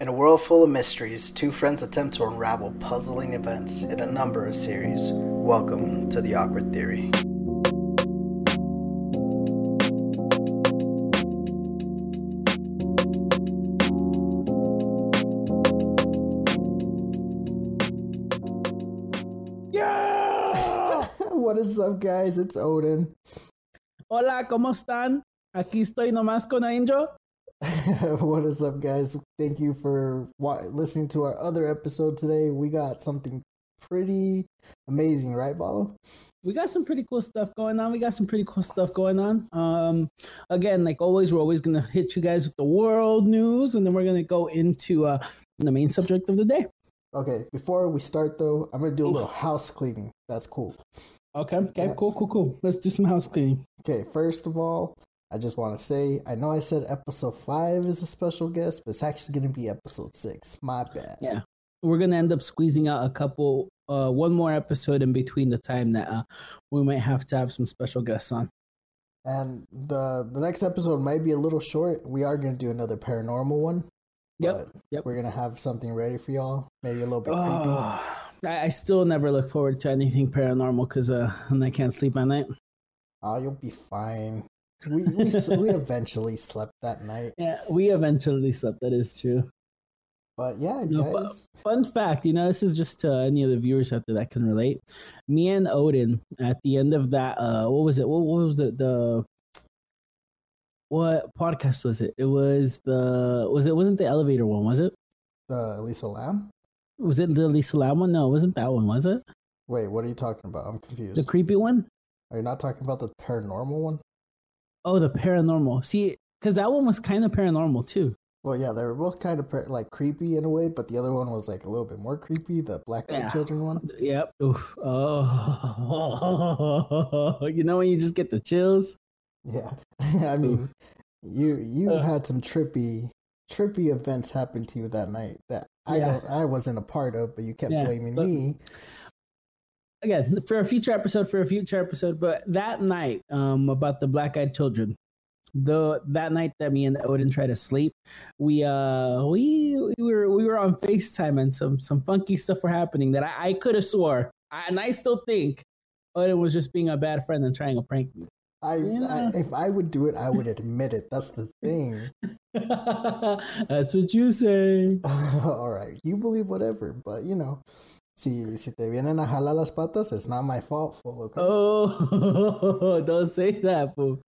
In a world full of mysteries, two friends attempt to unravel puzzling events in a number of series. Welcome to The Awkward Theory. Yeah! what is up, guys? It's Odin. Hola, ¿cómo están? Aquí estoy nomás con Angel. what is up, guys? Thank you for wa- listening to our other episode today. We got something pretty amazing, right, Balo? We got some pretty cool stuff going on. We got some pretty cool stuff going on. Um, again, like always, we're always gonna hit you guys with the world news, and then we're gonna go into uh, the main subject of the day. Okay, before we start though, I'm gonna do a little house cleaning. That's cool. Okay. Okay. Yeah. Cool. Cool. Cool. Let's do some house cleaning. Okay, first of all, I just want to say I know I said episode five is a special guest, but it's actually gonna be episode six. My bad. Yeah. We're gonna end up squeezing out a couple, uh, one more episode in between the time that uh, we might have to have some special guests on. And the the next episode might be a little short. We are gonna do another paranormal one. Yep, but yep. We're gonna have something ready for y'all. Maybe a little bit creepy. Oh, I, I still never look forward to anything paranormal because uh, and I can't sleep at night. Oh, you'll be fine. We we we eventually slept that night, Yeah, we eventually slept. That is true. but yeah, No, guys. Fun fact, you know, this is just to any of the viewers out there that can relate. Me and Odin at the end of that, uh, what was it? What, what was it? The what podcast was it? It was the was it wasn't the elevator one, was it? The Elisa Lam. Was it the Lisa Lam one? No, it wasn't that one, was it? Wait, what are you talking about? I'm confused. The creepy one? Are you not talking about the paranormal one? Oh, the paranormal. See, because that one was kind of paranormal too. Well, yeah, they were both kind of like creepy in a way, but the other one was like a little bit more creepy. The Black Yeah. Children one. Yep. Oof. Oh, you know when you just get the chills. Yeah, I mean, you you Uh. had some trippy trippy events happen to you that night that I Yeah. don't I wasn't a part of, but you kept Yeah, blaming but- me. Again, for a future episode, for a future episode. But that night, um, about the black-eyed children, the that night that me and Odin tried to sleep, we uh we we were we were on Facetime and some some funky stuff were happening that I, I could have swore, I, and I still think Odin was just being a bad friend and trying to prank me. I, Yeah. I if I would do it, I would admit it. That's the thing. That's what you say. All right, you believe whatever, but you know, si si te vienen a jalar las patas, it's not my fault. Fool, okay? Oh, don't say that, fool.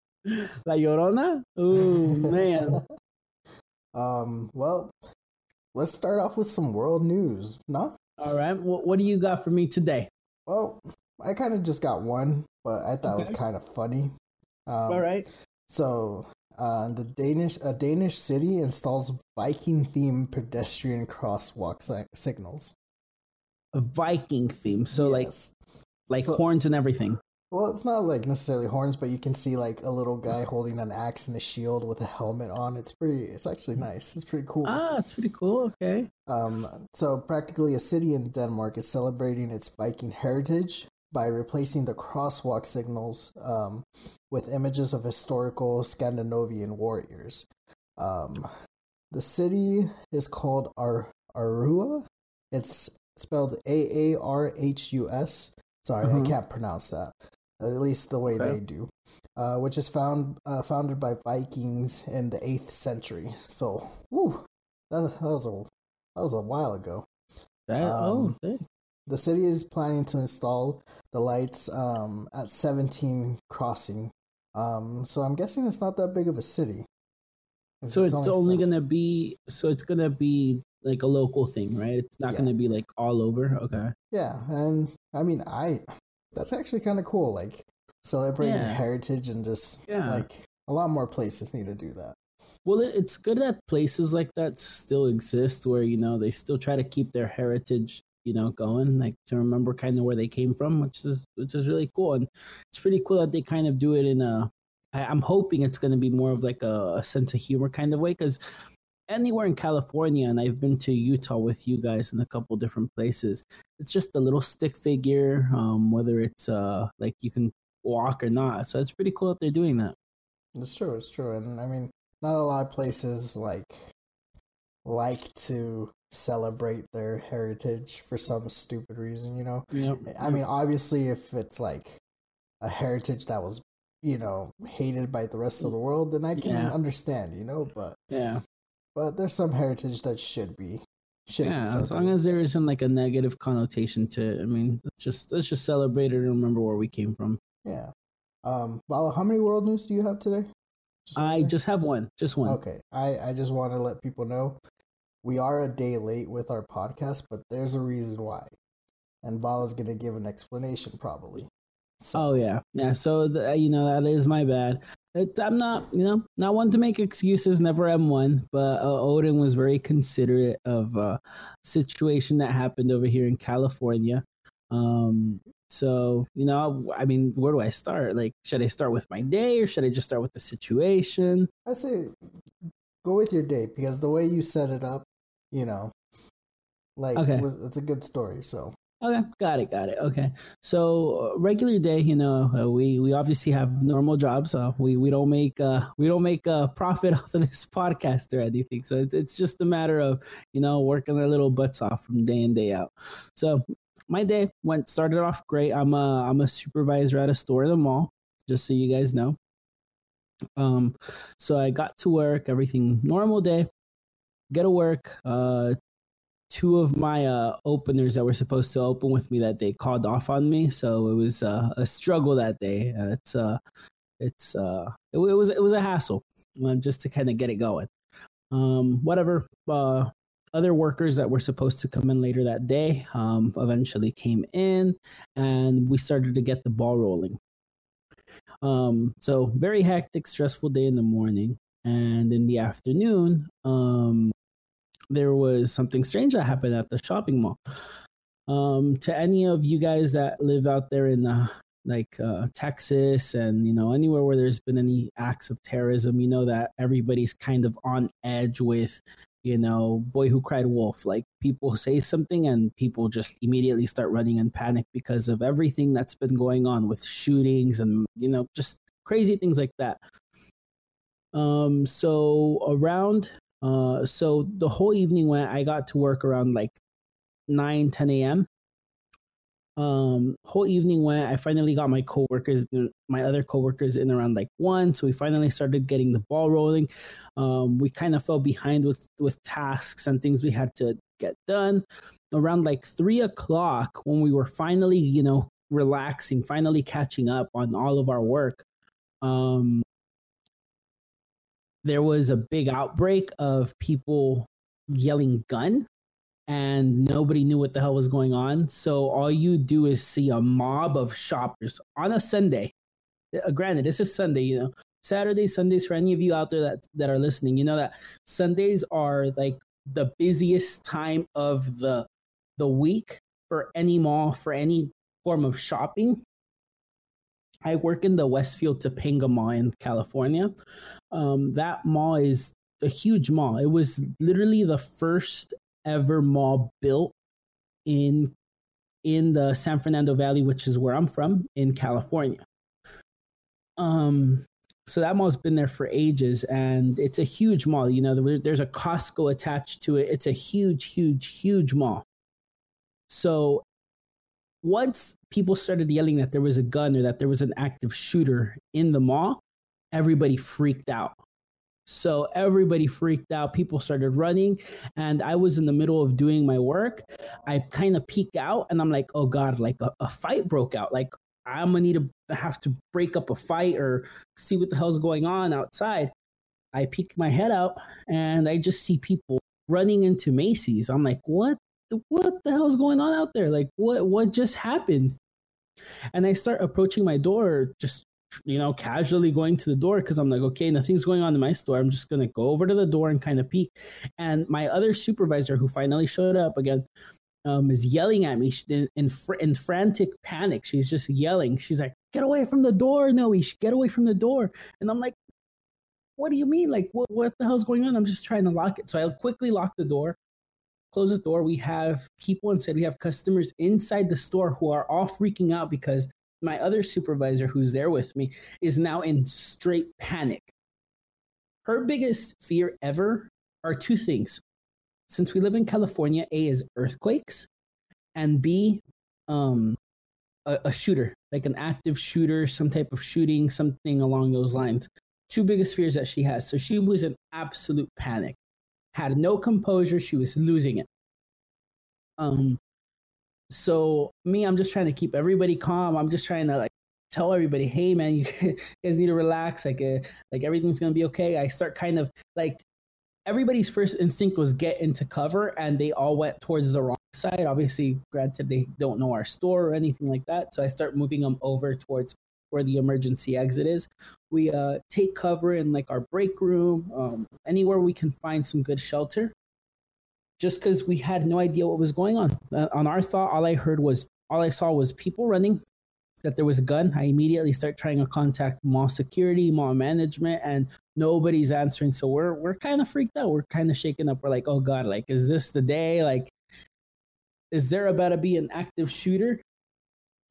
La Llorona? Oh, man. Um, well, let's start off with some world news. No, All right. What, what do you got for me today? well, I kind of just got one, but I thought it was kind of funny. Um, All right. So, uh, the Danish a Danish city installs Viking themed pedestrian crosswalk si- signals. A Viking theme. So, like, like So- horns and everything. well, it's not like necessarily horns, but you can see like a little guy holding an axe and a shield with a helmet on. It's pretty. It's actually nice. It's pretty cool. Ah, it's pretty cool. Okay. Um, so practically a city in Denmark is celebrating its Viking heritage by replacing the crosswalk signals um, with images of historical Scandinavian warriors. Um, the city is called Ar- Arua. It's spelled A A R H U S. Sorry, I Mhm. can't pronounce that. At least the way Okay. they do. Uh, which is found uh, founded by Vikings in the eighth century. So, woo, that, that was a that was a while ago. That, oh, Um, okay. The city is planning to install the lights um, at 17 Crossing. Um, so I'm guessing it's not that big of a city. So it's only, seven- going to be, so it's going to be like a local thing, right? It's not Yeah. going to be like all over. Okay. Yeah, and I mean, I that's actually kind of cool. Like celebrating Yeah. heritage and just Yeah. like a lot more places need to do that. Well, it, it's good that places like that still exist where, you know, they still try to keep their heritage, you know, going, like to remember kind of where they came from, which is which is really cool. And it's pretty cool that they kind of do it in a I, I'm hoping it's gonna be more of like a, a sense of humor kind of way because anywhere in California, and I've been to Utah with you guys in a couple different places, it's just a little stick figure, um, whether it's uh like you can walk or not. So it's pretty cool that they're doing that. It's true. It's true, and I mean, not a lot of places like like to celebrate their heritage for some stupid reason, you know? Yep. I mean, obviously, if it's like a heritage that was, you know, hated by the rest of the world, then I can Yeah. understand, you know? But Yeah. But there's some heritage that should be should Yeah. be As long as there isn't like a negative connotation to it. I mean, let's just let's just celebrate it and remember where we came from. yeah. Um, Vala, how many world news do you have today? Just I wondering. just have one. Just one. Okay, I I just want to let people know we are a day late with our podcast, but there's a reason why, and Vala's gonna give an explanation probably. So Oh yeah, yeah. So the, you know that is my bad. It, I'm not, you know, not one to make excuses. Never am one. But uh, Odin was very considerate of a situation that happened over here in California. Um, so you know, I mean, where do I start? Like, should I start with my day or should I just start with the situation? I say go with your day Okay. got it, got it. Okay, so uh, regular day, you know, uh, we we obviously have normal jobs. Uh, we we don't make uh we don't make a profit off of this podcast or anything. So it's it's just a matter of you know working our little butts off from day in day out. So my day went started off great. I'm a I'm a supervisor at a store in the mall. Just so you guys know. Um, so I got to work. Everything normal day. Get to work. Uh, two of my uh, openers that were supposed to open with me that day called off on me, so it was uh, a struggle that day. Uh, it's uh, it's uh, it, it was it was a hassle uh, just to kind of get it going. Um, whatever. Uh, other workers that were supposed to come in later that day um, eventually came in, and we started to get the ball rolling. Um, so very hectic, stressful day in the morning, and in the afternoon, um, there was something strange that happened at the shopping mall. Um, to any of you guys that live out there in uh, like uh, Texas and you know anywhere where there's been any acts of terrorism, you know that everybody's kind of on edge with you know boy who cried wolf. Like people say something and people just immediately start running in panic because of everything that's been going on with shootings and you know just crazy things like that. Um, so around uh, so the whole evening went, I got to work around like 9, 10 a.m. Um, whole evening went, I finally got my coworkers, my other coworkers in around like one. So we finally started getting the ball rolling. Um, we kind of fell behind with, with tasks and things we had to get done around like three o'clock when we were finally, you know, relaxing, finally catching up on all of our work. Um, there was a big outbreak of people yelling gun and nobody knew what the hell was going on. So all you do is see a mob of shoppers on a Sunday. Uh, granted, this is Sunday, you know. Saturdays, Sundays for any of you out there that that are listening, you know that Sundays are like the busiest time of the the week for any mall for any form of shopping. I work in the Westfield Topanga Mall in California. Um, that mall is a huge mall. It was literally the first ever mall built in in the San Fernando Valley, which is where I'm from in California. Um, so that mall's been there for ages, and it's a huge mall. You know, there's a Costco attached to it. It's a huge, huge, huge mall. So once people started yelling that there was a gun or that there was an active shooter in the mall, everybody freaked out. So everybody freaked out. People started running, and I was in the middle of doing my work. I kind of peek out, and I'm like, "Oh God!" Like a, a fight broke out. Like I'm gonna need to have to break up a fight or see what the hell's going on outside. I peek my head out, and I just see people running into Macy's. I'm like, "What? What the hell's going on out there? Like, what? What just happened?" And I start approaching my door, just you know, casually going to the door because I'm like, okay, nothing's going on in my store. I'm just gonna go over to the door and kind of peek. And my other supervisor, who finally showed up again, um, is yelling at me in in, fr- in frantic panic. She's just yelling. She's like, "Get away from the door, Noe! Get away from the door!" And I'm like, "What do you mean? Like, what what the hell's going on?" I'm just trying to lock it. So I quickly lock the door. Close the door. We have people inside. We have customers inside the store who are all freaking out because my other supervisor who's there with me is now in straight panic. Her biggest fear ever are two things since we live in California, A is earthquakes, and B, um, a, a shooter, like an active shooter, some type of shooting, something along those lines. Two biggest fears that she has. So she was in absolute panic, had no composure. She was losing it. Um, so me, I'm just trying to keep everybody calm. I'm just trying to like tell everybody, hey man, you guys need to relax. Like, uh, like everything's gonna be okay. I start kind of like everybody's first instinct was get into cover, and they all went towards the wrong side. Obviously, granted, they don't know our store or anything like that. So I start moving them over towards where the emergency exit is. We uh, take cover in like our break room, um, anywhere we can find some good shelter. Just because we had no idea what was going on. Uh, on our thought, all I heard was, all I saw was people running, that there was a gun. I immediately start trying to contact mall security, mall management, and nobody's answering. So we're we're kind of freaked out. We're kind of shaken up. We're like, oh god, like is this the day? Like, is there about to be an active shooter?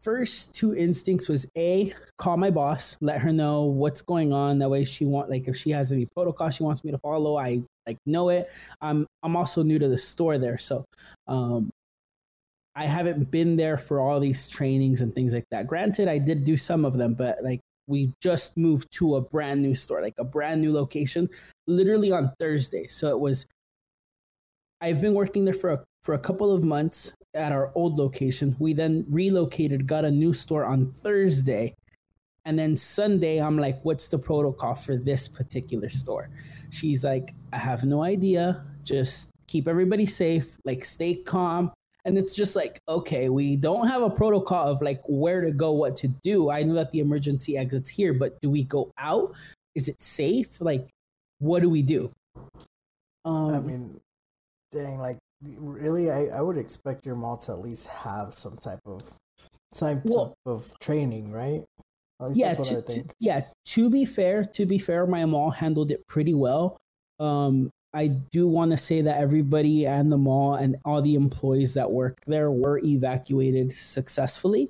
First two instincts was a call my boss, let her know what's going on. That way she want like if she has any protocol she wants me to follow, I like know it. I'm I'm also new to the store there, so um, I haven't been there for all these trainings and things like that. Granted, I did do some of them, but like we just moved to a brand new store, like a brand new location, literally on Thursday. So it was. I've been working there for a for a couple of months at our old location. We then relocated, got a new store on Thursday. And then Sunday, I'm like, what's the protocol for this particular store? She's like, I have no idea. Just keep everybody safe, like stay calm. And it's just like, okay, we don't have a protocol of like where to go, what to do. I know that the emergency exit's here, but do we go out? Is it safe? Like, what do we do? Um, I mean, dang, like really, I, I would expect your mall to at least have some type of type well, of training, right? yeah, to, to, yeah. To be fair, to be fair, my mall handled it pretty well. Um, I do want to say that everybody and the mall and all the employees that work there were evacuated successfully.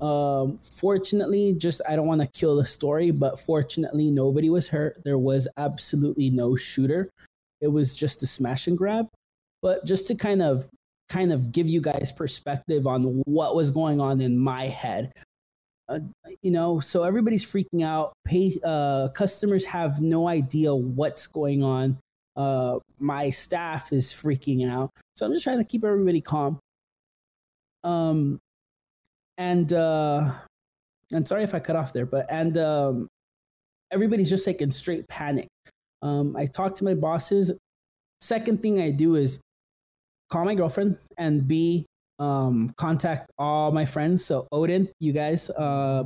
Um, fortunately, just I don't want to kill the story, but fortunately, nobody was hurt. There was absolutely no shooter. It was just a smash and grab. But just to kind of kind of give you guys perspective on what was going on in my head. Uh, you know, so everybody's freaking out. Pay uh, customers have no idea what's going on. Uh, my staff is freaking out. So I'm just trying to keep everybody calm. Um, and uh, and sorry if I cut off there, but and um, everybody's just like in straight panic. Um, I talk to my bosses. Second thing I do is call my girlfriend and B um contact all my friends. So Odin, you guys, uh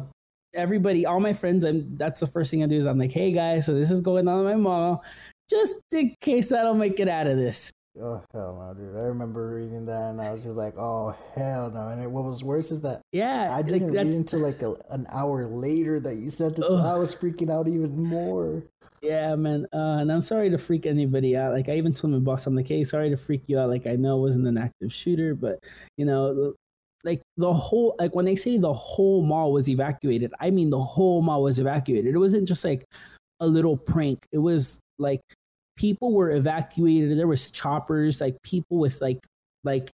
everybody, all my friends, and that's the first thing I do is I'm like, hey guys, so this is going on in my mall. Just in case I don't make it out of this. Oh hell no, dude! I remember reading that, and I was just like, "Oh hell no!" And it, what was worse is that yeah, I didn't like read until like a, an hour later that you sent it. So I was freaking out even more. Yeah, man. Uh, and I'm sorry to freak anybody out. Like I even told my boss, I'm like, "Hey, sorry to freak you out. Like I know it wasn't an active shooter, but you know, like the whole like when they say the whole mall was evacuated, I mean the whole mall was evacuated. It wasn't just like a little prank. It was like people were evacuated. There was choppers, like people with like like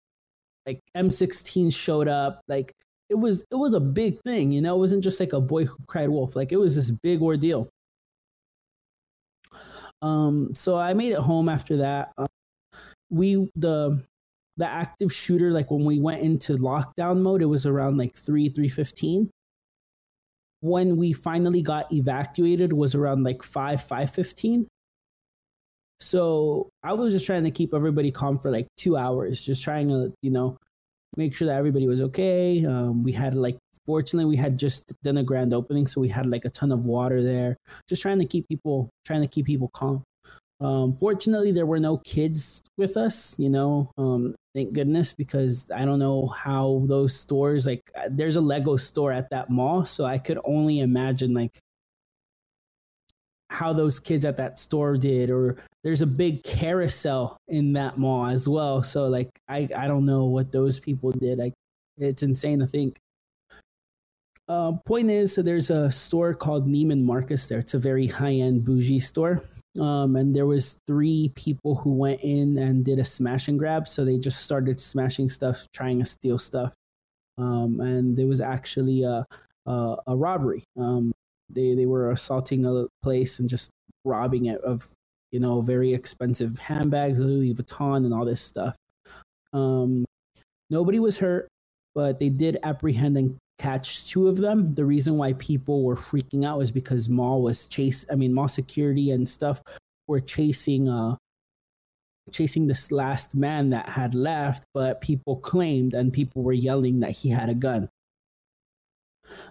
like M16 showed up. Like it was it was a big thing, you know. It wasn't just like a boy who cried wolf. Like it was this big ordeal. Um, so I made it home after that. Um, we the the active shooter like when we went into lockdown mode, it was around like three three fifteen. When we finally got evacuated, was around like five five fifteen. So I was just trying to keep everybody calm for like two hours, just trying to, you know, make sure that everybody was okay. Um, we had like, fortunately, we had just done a grand opening, so we had like a ton of water there. Just trying to keep people, trying to keep people calm. Um, fortunately, there were no kids with us, you know. Um, thank goodness, because I don't know how those stores like. There's a Lego store at that mall, so I could only imagine like how those kids at that store did or there's a big carousel in that mall as well. So like i i don't know what those people did. Like it's insane to think. Uh, point is so there's a store called neiman marcus there. It's a very high-end bougie store. Um, and there was three people who went in and did a smash and grab. So they just started smashing stuff, trying to steal stuff, um, and there was actually a a, a robbery. Um, they they were assaulting a place and just robbing it of you know very expensive handbags, Louis Vuitton, and all this stuff. Um, nobody was hurt, but they did apprehend and catch two of them. The reason why people were freaking out was because mall was chase. I mean, mall security and stuff were chasing uh chasing this last man that had left, but people claimed and people were yelling that he had a gun.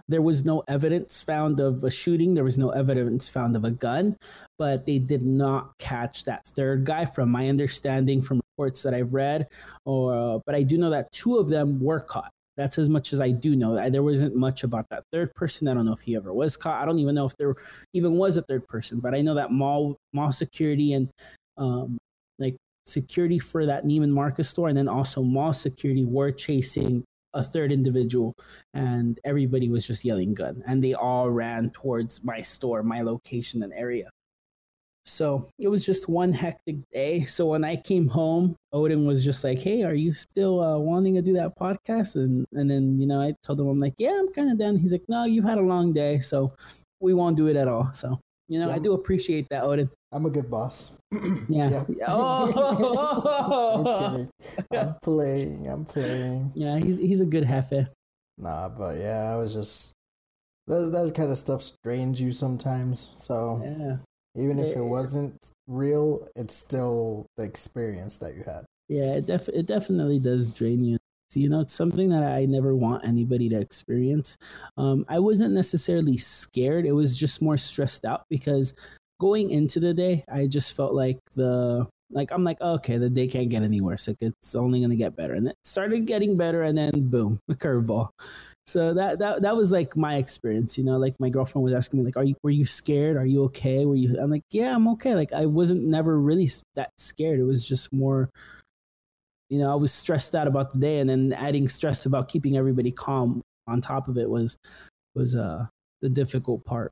There was no evidence found of a shooting. There was no evidence found of a gun, but they did not catch that third guy, from my understanding from reports that I've read. Or, but I do know that two of them were caught. That's as much as I do know. There wasn't much about that third person. I don't know if he ever was caught. I don't even know if there even was a third person. But I know that mall mall security and um, like security for that Neiman Marcus store, and then also mall security were chasing a third individual, and everybody was just yelling gun, and they all ran towards my store, my location and area. So it was just one hectic day. So when I came home, Odin was just like, "Hey, are you still uh, wanting to do that podcast?" And and then you know I told him I'm like, "Yeah, I'm kind of done." He's like, "No, you've had a long day, so we won't do it at all." So you know, so I do appreciate that, Odin. I'm a good boss. yeah. yeah. Oh. I'm kidding. I'm playing. I'm playing. Yeah, he's he's a good jefe. Nah, but yeah, I was just that that kind of stuff strains you sometimes. So yeah. Even if it wasn't real, it's still the experience that you had. Yeah, it, def- it definitely does drain you. You know, it's something that I never want anybody to experience. Um, I wasn't necessarily scared. It was just more stressed out because going into the day, I just felt like the like I'm like, okay, the day can't get any worse. Like it's only gonna get better. And it started getting better and then boom, a curveball. So that that that was like my experience you know like my girlfriend was asking me like are you were you scared? Are you okay? Were you i'm like yeah i'm okay. Like i wasn't never really that scared. It was just more you know i was stressed out about the day and then adding stress about keeping everybody calm on top of it was was uh the difficult part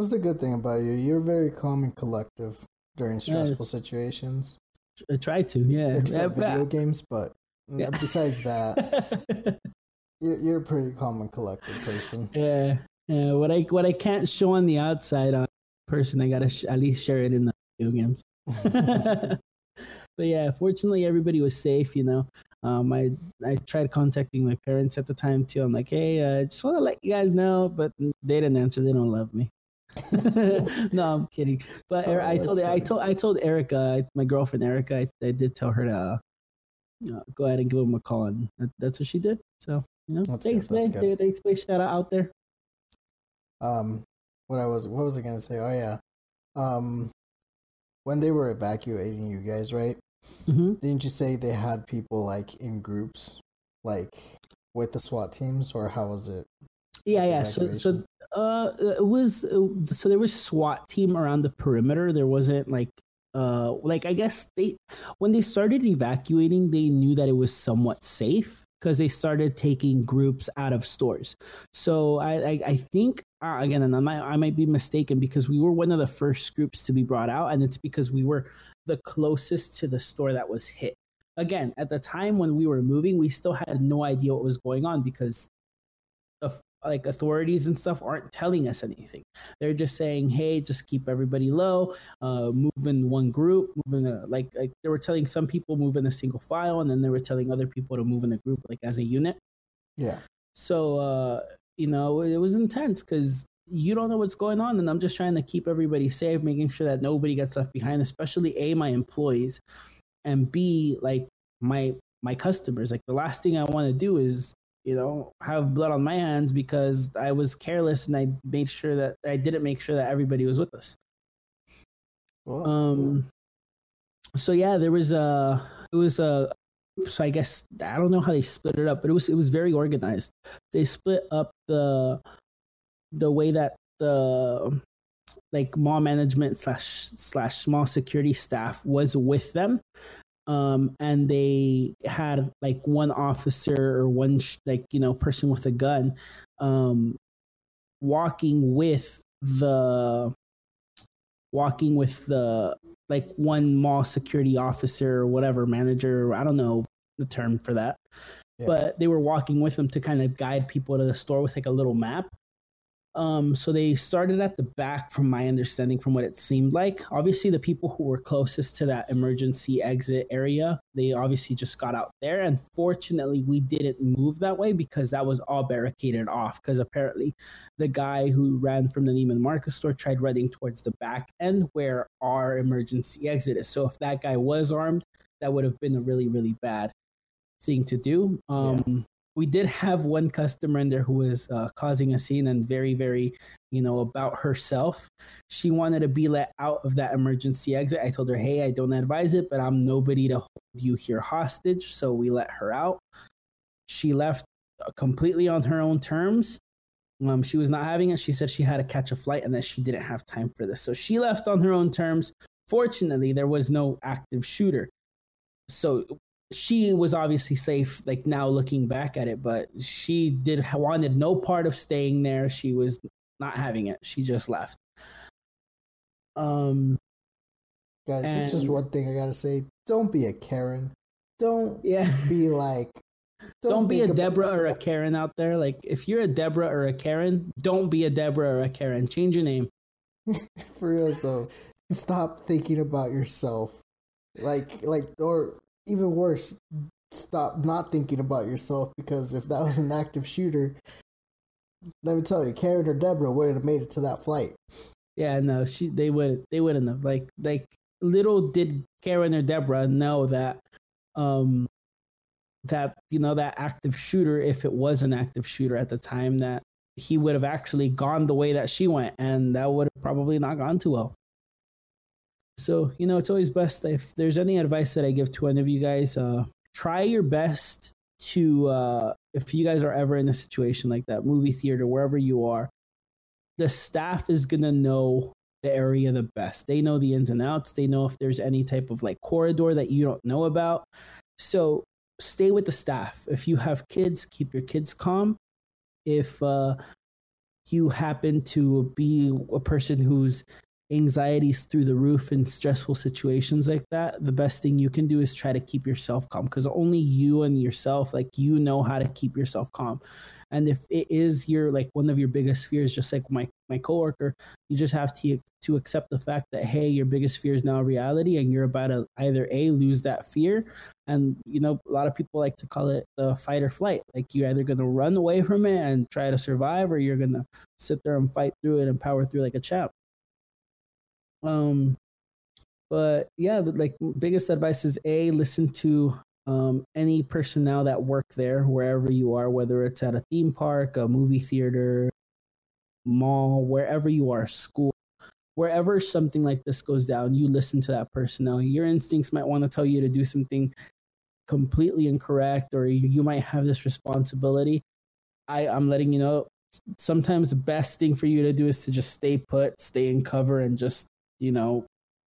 that's the good thing about you you're very calm and collective during stressful yeah. situations i try to yeah except yeah, video games but yeah. besides that You're, you're a pretty calm and collected person. Yeah, yeah. What I what I can't show on the outside on person, I gotta sh- at least share it in the video games. but yeah, fortunately, everybody was safe. You know, um, I I tried contacting my parents at the time too. I'm like, hey, I uh, just want to let you guys know, but they didn't answer. They don't love me. no, I'm kidding. But oh, I told funny. I told I told Erica, my girlfriend Erica, I, I did tell her to uh, go ahead and give him a call, and that's what she did. So you know, that's thanks, good. man. Thanks, thanks, shout out out there. Um, what I was, what was I gonna say? Oh yeah, um, when they were evacuating you guys, right? Mm-hmm. Didn't you say they had people like in groups, like with the SWAT teams, or how was it? Yeah, yeah. So, so uh, it was so there was SWAT team around the perimeter. There wasn't like uh like I guess they when they started evacuating, they knew that it was somewhat safe because they started taking groups out of stores. So I, I, I think uh, again, and I might, I might be mistaken because we were one of the first groups to be brought out, and it's because we were the closest to the store that was hit. Again, at the time when we were moving, we still had no idea what was going on because like authorities and stuff aren't telling us anything. They're just saying, "Hey, just keep everybody low. Uh, move in one group. Move in a like like they were telling some people move in a single file, and then they were telling other people to move in a group like as a unit. Yeah. So uh, you know, it was intense because you don't know what's going on, and I'm just trying to keep everybody safe, making sure that nobody gets left behind, especially a my employees, and b like my my customers. Like the last thing I want to do is you know, have blood on my hands because I was careless and I made sure that I didn't make sure that everybody was with us. Cool. Um, so yeah, there was a, it was a, so I guess I don't know how they split it up, but it was it was very organized. They split up the the way that the like mall management slash slash small security staff was with them um, and they had like one officer or one sh- like you know person with a gun um, walking with the walking with the like one mall security officer or whatever manager. I don't know the term for that, yeah. but they were walking with them to kind of guide people to the store with like a little map. Um, so they started at the back, from my understanding, from what it seemed like. Obviously, the people who were closest to that emergency exit area, they obviously just got out there. And fortunately, we didn't move that way because that was all barricaded off. Because apparently, the guy who ran from the Neiman Marcus store tried running towards the back end where our emergency exit is. So if that guy was armed, that would have been a really, really bad thing to do. Um, yeah we did have one customer in there who was uh, causing a scene and very very you know about herself. She wanted to be let out of that emergency exit. I told her hey i don't advise it but i'm nobody to hold you here hostage. So we let her out. She left uh, completely on her own terms. Um, she was not having it. She said she had to catch a flight and that she didn't have time for this. So she left on her own terms. Fortunately there was no active shooter. So she was obviously safe like now looking back at it but she did wanted no part of staying there. She was not having it. She just left. Um guys and, it's just one thing i gotta say. Don't be a karen. Don't yeah. be like don't, don't be a deborah or a karen out there. Like if you're a deborah or a karen don't be a deborah or a karen. Change your name. For real though. Stop thinking about yourself. Like like or even worse, stop not thinking about yourself because if that was an active shooter, let me tell you, Karen or Deborah would have made it to that flight. Yeah, no, she they would they wouldn't have like like little did Karen or Deborah know that um that you know that active shooter if it was an active shooter at the time that he would have actually gone the way that she went and that would have probably not gone too well so, you know, it's always best if there's any advice that I give to any of you guys, uh, try your best to, uh, if you guys are ever in a situation like that, movie theater, wherever you are, the staff is going to know the area the best. They know the ins and outs. They know if there's any type of like corridor that you don't know about. So stay with the staff. If you have kids, keep your kids calm. If uh, you happen to be a person who's anxieties through the roof in stressful situations like that, the best thing you can do is try to keep yourself calm because only you and yourself, like you know how to keep yourself calm. And if it is your like one of your biggest fears, just like my my coworker, you just have to to accept the fact that hey, your biggest fear is now a reality, and you're about to either a lose that fear, and you know a lot of people like to call it the fight or flight. Like you're either gonna run away from it and try to survive, or you're gonna sit there and fight through it and power through like a champ. Um, but yeah, like biggest advice is a listen to um, any personnel that work there wherever you are, whether it's at a theme park, a movie theater, mall, wherever you are, school, wherever something like this goes down, you listen to that personnel. Your instincts might want to tell you to do something completely incorrect, or you, you might have this responsibility. I, I'm letting you know sometimes the best thing for you to do is to just stay put, stay in cover, and just you know,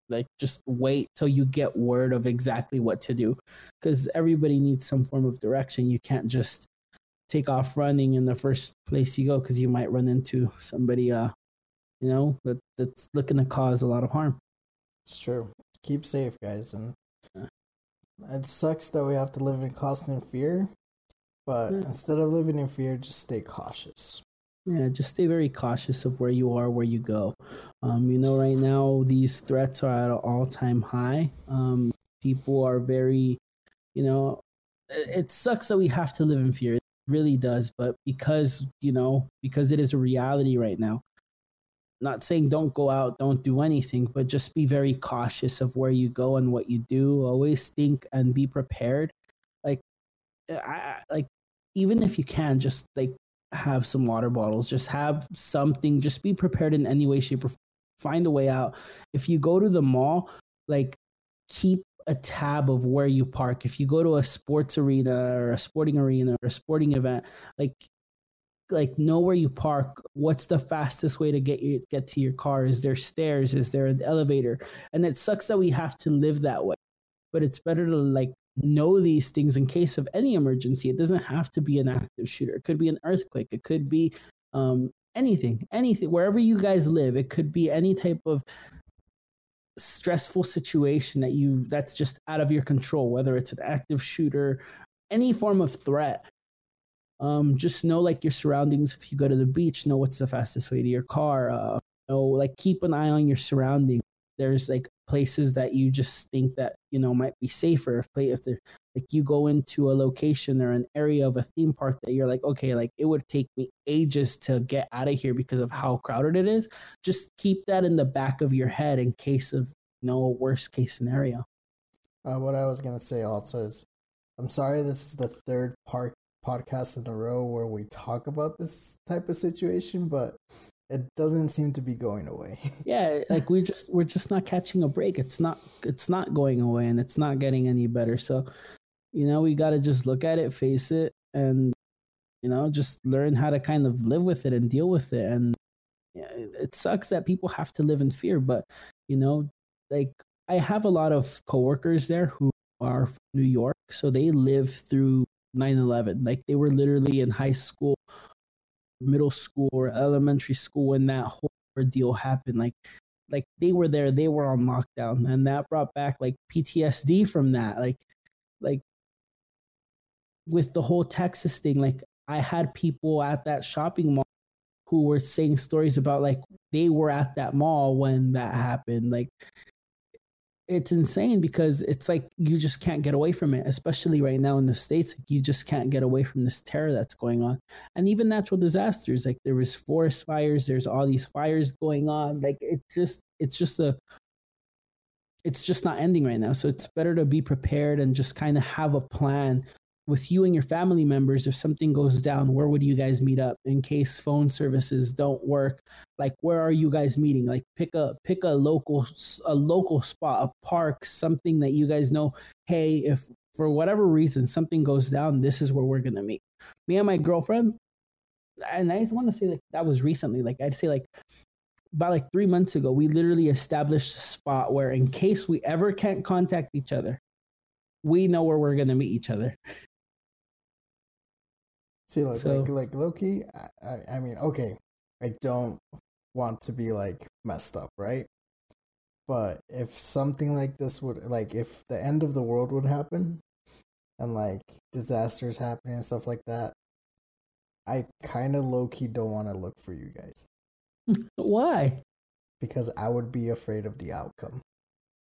like just wait till you get word of exactly what to do because everybody needs some form of direction. You can't just take off running in the first place you go because you might run into somebody, uh, you know, that, that's looking to cause a lot of harm. It's true. Keep safe, guys. And yeah. it sucks that we have to live in constant fear, but yeah. instead of living in fear, just stay cautious. Yeah, just stay very cautious of where you are, where you go. Um, you know, right now these threats are at an all-time high. Um, people are very, you know, it sucks that we have to live in fear. It really does, but because you know, because it is a reality right now. Not saying don't go out, don't do anything, but just be very cautious of where you go and what you do. Always think and be prepared. Like, I like even if you can, just like have some water bottles, just have something, just be prepared in any way, shape, or find a way out. If you go to the mall, like keep a tab of where you park. If you go to a sports arena or a sporting arena or a sporting event, like like know where you park. What's the fastest way to get you get to your car? Is there stairs? Is there an elevator? And it sucks that we have to live that way but it's better to like know these things in case of any emergency. It doesn't have to be an active shooter. It could be an earthquake. It could be um, anything, anything, wherever you guys live. It could be any type of stressful situation that you that's just out of your control, whether it's an active shooter, any form of threat. Um, just know like your surroundings. If you go to the beach, know what's the fastest way to your car. Uh, know like keep an eye on your surroundings. There's like places that you just think that you know might be safer if play if they're like you go into a location or an area of a theme park that you're like okay like it would take me ages to get out of here because of how crowded it is just keep that in the back of your head in case of you know a worst case scenario. Uh, what i was gonna say also is i'm sorry this is the third park podcast in a row where we talk about this type of situation but it doesn't seem to be going away. Yeah like we just we're just not catching a break. It's not it's not going away and it's not getting any better. So you know we got to just look at it face it and you know just learn how to kind of live with it and deal with it. And yeah, it, sucks that people have to live in fear but you know like i have a lot of coworkers there who are from new york so they live through 9-11 like they were literally in high school middle school or elementary school when that whole ordeal happened like like they were there they were on lockdown and that brought back like ptsd from that like like with the whole texas thing like i had people at that shopping mall who were saying stories about like they were at that mall when that happened like it's insane because it's like you just can't get away from it especially right now in the states like you just can't get away from this terror that's going on. And even natural disasters like there was forest fires there's all these fires going on like it just it's just a it's just not ending right now. So it's better to be prepared and just kind of have a plan with you and your family members if something goes down where would you guys meet up in case phone services don't work? Like where are you guys meeting? Like pick a pick a local a local spot a park something that you guys know hey if for whatever reason something goes down this is where we're gonna meet. Me and my girlfriend and i just want to say like that was recently like i'd say like about like three months ago we literally established a spot where in case we ever can't contact each other we know where we're gonna meet each other See, like, so, like, like low key. I, I mean, okay, I don't want to be like messed up, right? But if something like this would, like, if the end of the world would happen, and like disasters happening and stuff like that, I kind of low key don't want to look for you guys. Why? Because I would be afraid of the outcome.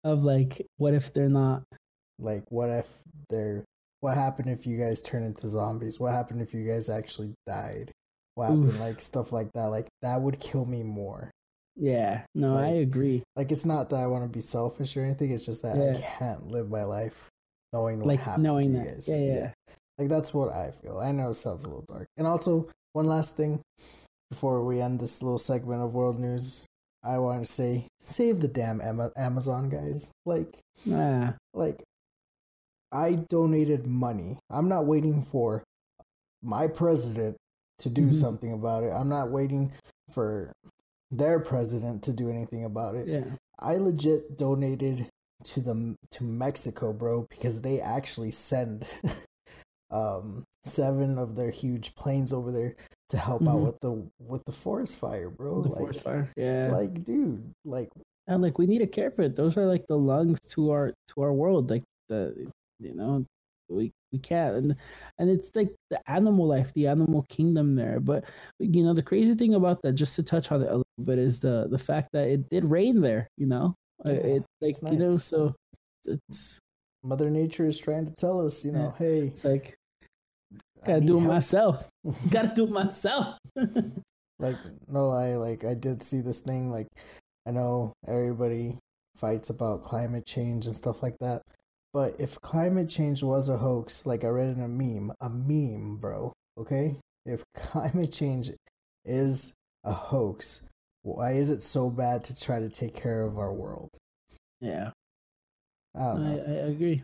Of like, what if they're not? Like, what if they're what happened if you guys turn into zombies? What happened if you guys actually died? What happened? Oof. Like stuff like that. Like that would kill me more. Yeah, no, like, I agree. Like it's not that I want to be selfish or anything. It's just that yeah. I can't live my life knowing what like, happened knowing to you guys. Yeah, yeah, yeah. Like that's what I feel. I know it sounds a little dark. And also, one last thing before we end this little segment of world news, I want to say, save the damn Amazon guys. Like, nah. like I donated money. I'm not waiting for my president to do mm-hmm. something about it. I'm not waiting for their president to do anything about it. Yeah. I legit donated to the to Mexico, bro, because they actually send um seven of their huge planes over there to help mm-hmm. out with the with the forest fire, bro. The like, forest fire. Yeah. Like, dude, like and like we need to care for it. Those are like the lungs to our to our world. Like the you know we we can't and and it's like the animal life the animal kingdom there but you know the crazy thing about that just to touch on it a little bit is the the fact that it did rain there you know yeah, it like nice. you know so it's mother nature is trying to tell us you know yeah. hey it's like gotta do it help. myself gotta do it myself like no i like i did see this thing like i know everybody fights about climate change and stuff like that but if climate change was a hoax, like I read in a meme, a meme, bro, okay? If climate change is a hoax, why is it so bad to try to take care of our world? Yeah. I. I, I agree.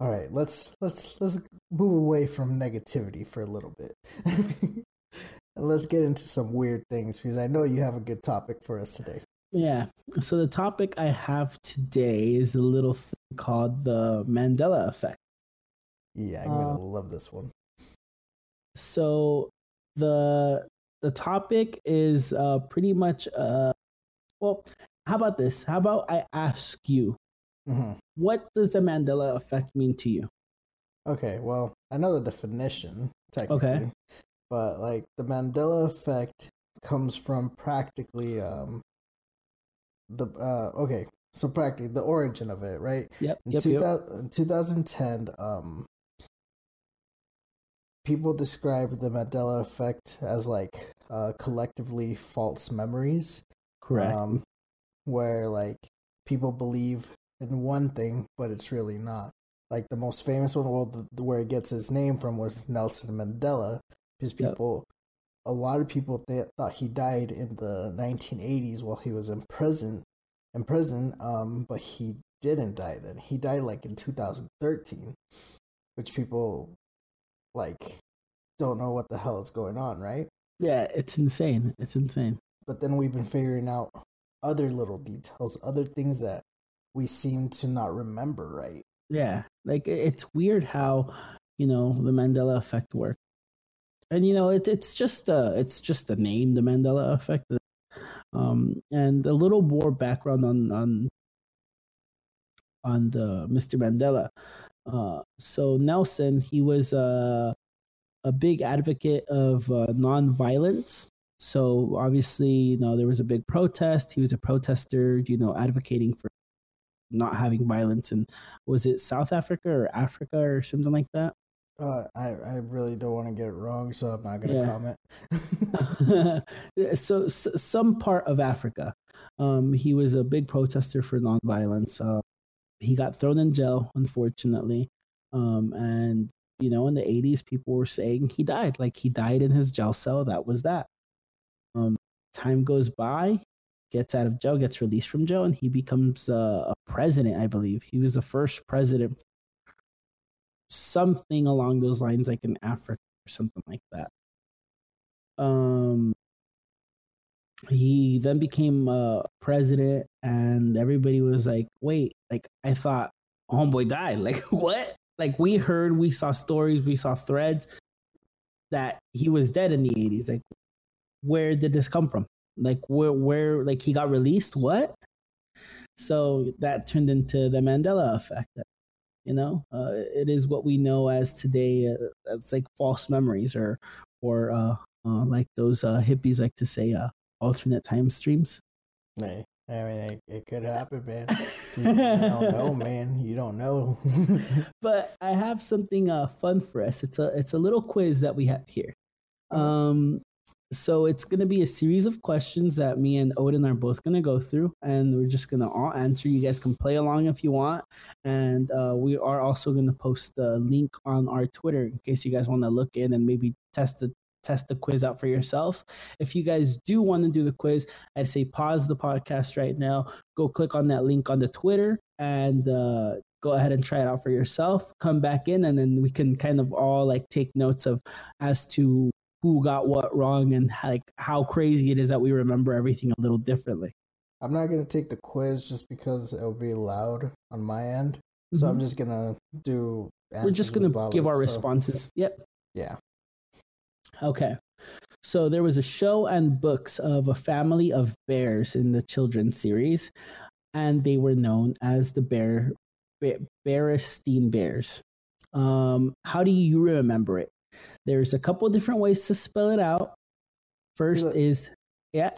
All right, let's let's let's move away from negativity for a little bit. and let's get into some weird things because I know you have a good topic for us today. Yeah. So the topic I have today is a little thing called the Mandela effect. Yeah, I'm gonna uh, love this one. So the the topic is uh, pretty much uh, well, how about this? How about I ask you, Mhm. what does the Mandela effect mean to you? Okay, well, I know the definition technically, but like the Mandela effect comes from practically um the uh okay, so practically the origin of it, right? Yep. In, Yep. 2000, yep. in 2010, um, people describe the Mandela effect as like uh, collectively false memories. Correct. Um, where like people believe in one thing, but it's really not. Like the most famous one, well, the, where it gets its name from was Nelson Mandela, because people, a lot of people th- thought he died in the 1980s while he was in prison, in prison. Um, but he didn't die then. He died like in 2013, which people like don't know what the hell is going on, right? yeah, it's insane. It's insane. but then we've been figuring out other little details, other things that we seem to not remember right. Yeah, like it's weird how you know the Mandela effect works, and you know it, it's just uh it's just the name, the Mandela effect. Um, and a little more background on on on the Mr. Mandela. Uh, so Nelson, he was uh, a big advocate of uh, nonviolence. So obviously, you know, there was a big protest. He was a protester, you know, advocating for not having violence. And was it South Africa or Africa or something like that? Uh, I, I really don't want to get it wrong, so I'm not going to Yeah. comment. so, s some part of Africa. Um, he was a big protester for nonviolence. Uh, he got thrown in jail, unfortunately. Um, and you know, in the '80s, people were saying he died. Like he died in his jail cell. That was that. Um, time goes by, gets out of jail, gets released from jail, and he becomes uh, a president. I believe he was the first president. Something along those lines, like in Africa or something like that. Um, he then became uh, president, and everybody was like, "Wait, like I thought homeboy died. Like what? Like we heard, we saw stories, we saw threads that he was dead in the '80s. Like, where did this come from? Like where, where, like he got released? What? So that turned into the Mandela effect. You know, uh, it is what we know as today. Uh, as like false memories, or or uh, uh, like those uh, hippies like to say, uh, alternate time streams. Hey, I mean, it, it could happen, man. You don't know, man. You don't know. but I have something uh, fun for us. It's a it's a little quiz that we have here. Um, so it's gonna be a series of questions that me and Odin are both gonna go through, and we're just gonna all answer. You guys can play along if you want, and uh, we are also gonna post a link on our Twitter in case you guys want to look in and maybe test the test the quiz out for yourselves. If you guys do want to do the quiz, I'd say pause the podcast right now, go click on that link on the Twitter, and uh, go ahead and try it out for yourself. Come back in, and then we can kind of all like take notes of as to who got what wrong and like how crazy it is that we remember everything a little differently. I'm not gonna take the quiz just because it'll be loud on my end. So I'm just gonna do. Mm-hmm. We're just gonna with give our so- responses. Yep. Yeah. Okay. So there was a show and books of a family of bears in the children's series, and they were known as the Bear Be- Bearstein Bears. Um, how do you remember it? There's a couple different ways to spell it out. First look- is yeah.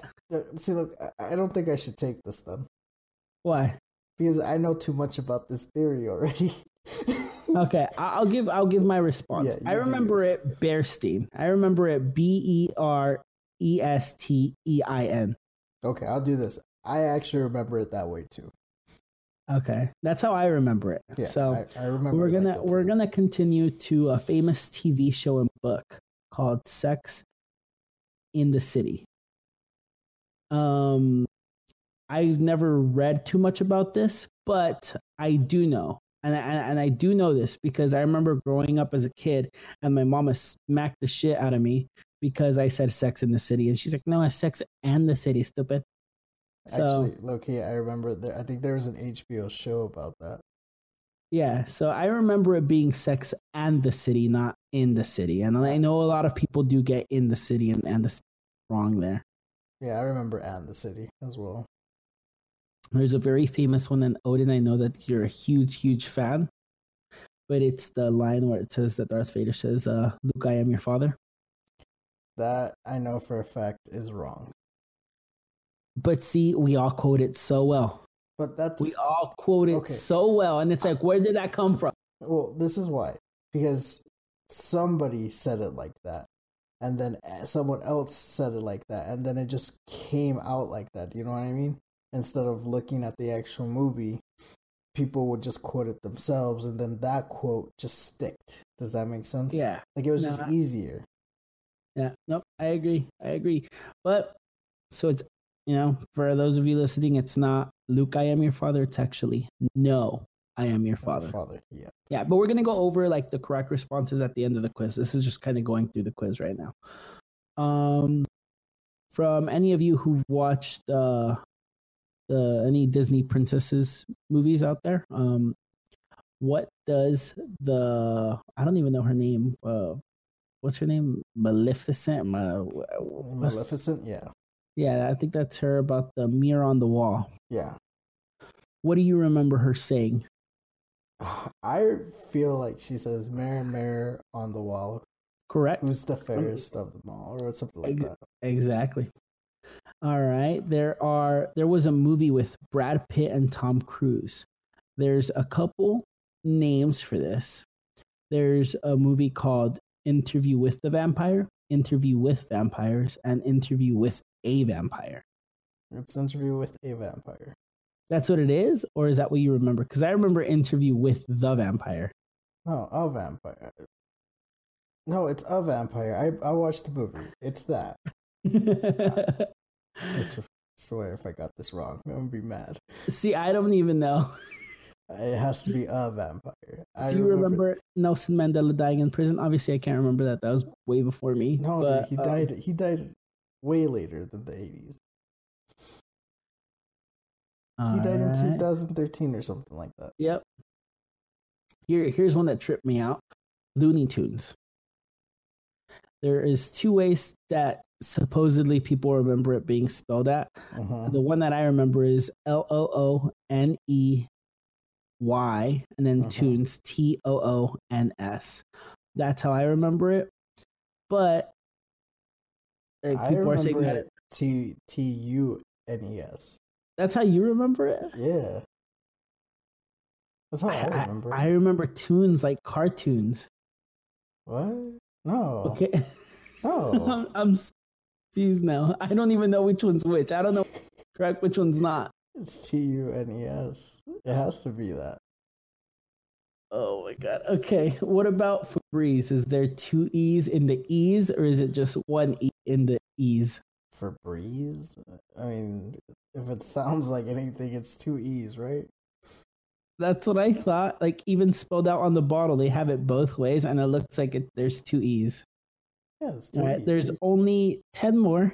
See, look, I- don't think I should take this then Why? because I know too much about this theory already. Okay, I'll give I'll give my response. Yeah, I do remember it Bearstein. I remember it B E R E S T E I N. Okay, I'll do this. I actually remember it that way too. Okay, that's how I remember it. Yeah, so I, I remember. we're gonna that, we're gonna continue to a famous TV show and book called Sex in the City. Um, I've never read too much about this, but I do know, and I, and I do know this because I remember growing up as a kid, and my mama smacked the shit out of me because I said Sex in the City, and she's like, "No, it's Sex and the City, stupid." So Actually, Loki, I remember there. I think there was an HBO show about that. Yeah, so I remember it being sex and the city, not in the city. And I know a lot of people do get in the city and, and the city wrong there. Yeah, I remember and the city as well. There's a very famous one, in Odin, I know that you're a huge, huge fan. But it's the line where it says that Darth Vader says, uh, "Luke, I am your father." That I know for a fact is wrong. But see, we all quote it so well. But that's We all quote it Okay. so well, and it's like, where did that come from? well. This is why because somebody said it like that, and then uh, someone else said it like that, and then it just came out like that. You know what I mean? Instead of looking at the actual movie, people would just quote it themselves, and then that quote just sticked. Does that make sense? Yeah, Like it was No, just easier. yeah. Nope, I agree. I agree. But so it's you know, for those of you listening, it's not Luke, I am your father. It's actually no, I am your father. Father. Yeah. Yeah, but we're gonna go over like the correct responses at the end of the quiz. This is just kind of going through the quiz right now. Um, from any of you who've watched uh, the any Disney princesses movies out there, um, what does the I don't even know her name. Uh, what's her name? Maleficent. Maleficent. Yeah. Yeah, I think that's her about the mirror on the wall. Yeah. What do you remember her saying? I feel like she says, "Mirror, mirror on the wall, Correct. who's the um, fairest of them all," or something like that. Exactly. All right. There are there was a movie with Brad Pitt and Tom Cruise. There's a couple names for this. There's a movie called Interview with the Vampire, Interview with Vampires, and Interview with a Vampire. It's interview with a vampire. That's what it is, or is that what you remember? Because I remember Interview with the Vampire. No, a vampire. No, it's a vampire. I I watched the movie. It's that. I swear, if I got this wrong, I'm gonna be mad. See, I don't even know. It has to be a vampire. I Do you remember Nelson Mandela dying in prison? Obviously, I can't remember that. That was way before me. No, but, dude, he um, died. He died way later than the 80s. He died in 2013 or something like that. Yep. Here, here's one that tripped me out. Looney Tunes. There is two ways that supposedly people remember it being spelled at. Uh-huh. The one that I remember is L O O N E Y, and then Uh-huh. Tunes T O O N S. That's how I remember it. But like, I people are saying remember that it T T U N E S. that's how you remember it. Yeah. That's how I, I, remember. I remember tunes like cartoons. what? No. Okay. No. I'm, I'm confused now. I don't even know which one's which. I don't know correct which one's not. It's T U N E S. It has to be that. Oh my god. Okay. What about Febreze? Is there two E's in the E's or is it just one E in the E's? For breeze? I mean, if it sounds like anything, it's two E's, right? That's what I thought. Like even spelled out on the bottle, they have it both ways and it looks like it, there's two E's. Yeah, it's two All right. E's. There's only 10 more.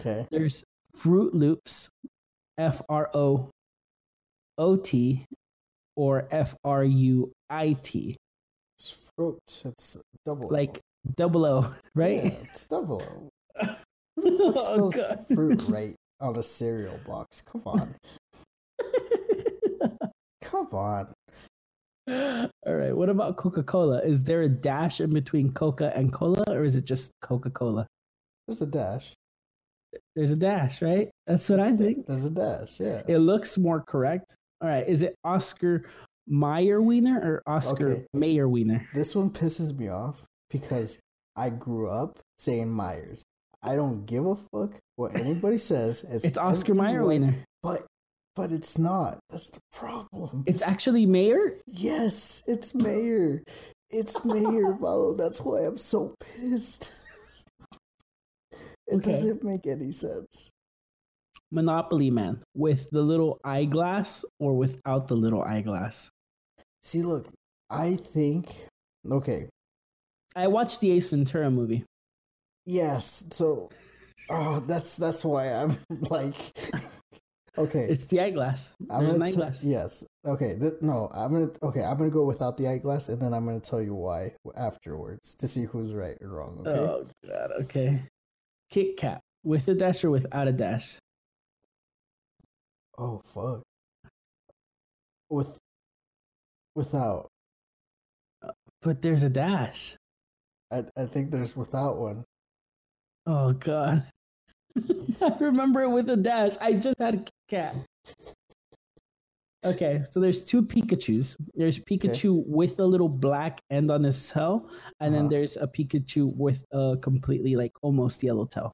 Okay. There's Froot Loops, F R O O T, or F R U I T, It's fruit. It's double. O. like double O, right? Yeah, it's double O. Who the fuck Oh, spells fruit right on a cereal box? Come on. Come on. All right. What about Coca Cola? Is there a dash in between Coca and Cola, or is it just Coca Cola? There's a dash. There's a dash, right? That's what I There's a- think. There's a dash, yeah. It looks more correct. All right. Is it Oscar Meyer Wiener or Oscar Okay. Mayer Wiener? This one pisses me off because I grew up saying Myers. I don't give a fuck what anybody says. It's, It's Oscar Mayer M-E-Y, Wiener. But but it's not. That's the problem. It's actually Mayer. yes, it's Mayer. It's Mayer, Valo. That's why I'm so pissed. it Okay. doesn't make any sense. Monopoly Man with the little eyeglass or without the little eyeglass. See, look, I think okay. I watched the Ace Ventura movie. Yes, so oh, that's that's why I'm like okay. It's the eyeglass. I'm There's an gonna t- eyeglass. yes. Okay. Th- no, I'm gonna. Okay, I'm gonna go without the eyeglass, and then I'm gonna tell you why afterwards to see who's right and wrong. Okay. Oh god. Okay. Kit Kat with a dash or without a dash. oh fuck. with without. Uh, but there's a dash. I I think there's without one. Oh god. I remember it with a dash. I just had a cat. Okay, so there's two Pikachu's. There's Pikachu with a little black end on his tail, and then Uh-huh. there's a Pikachu with a completely like almost yellow tail.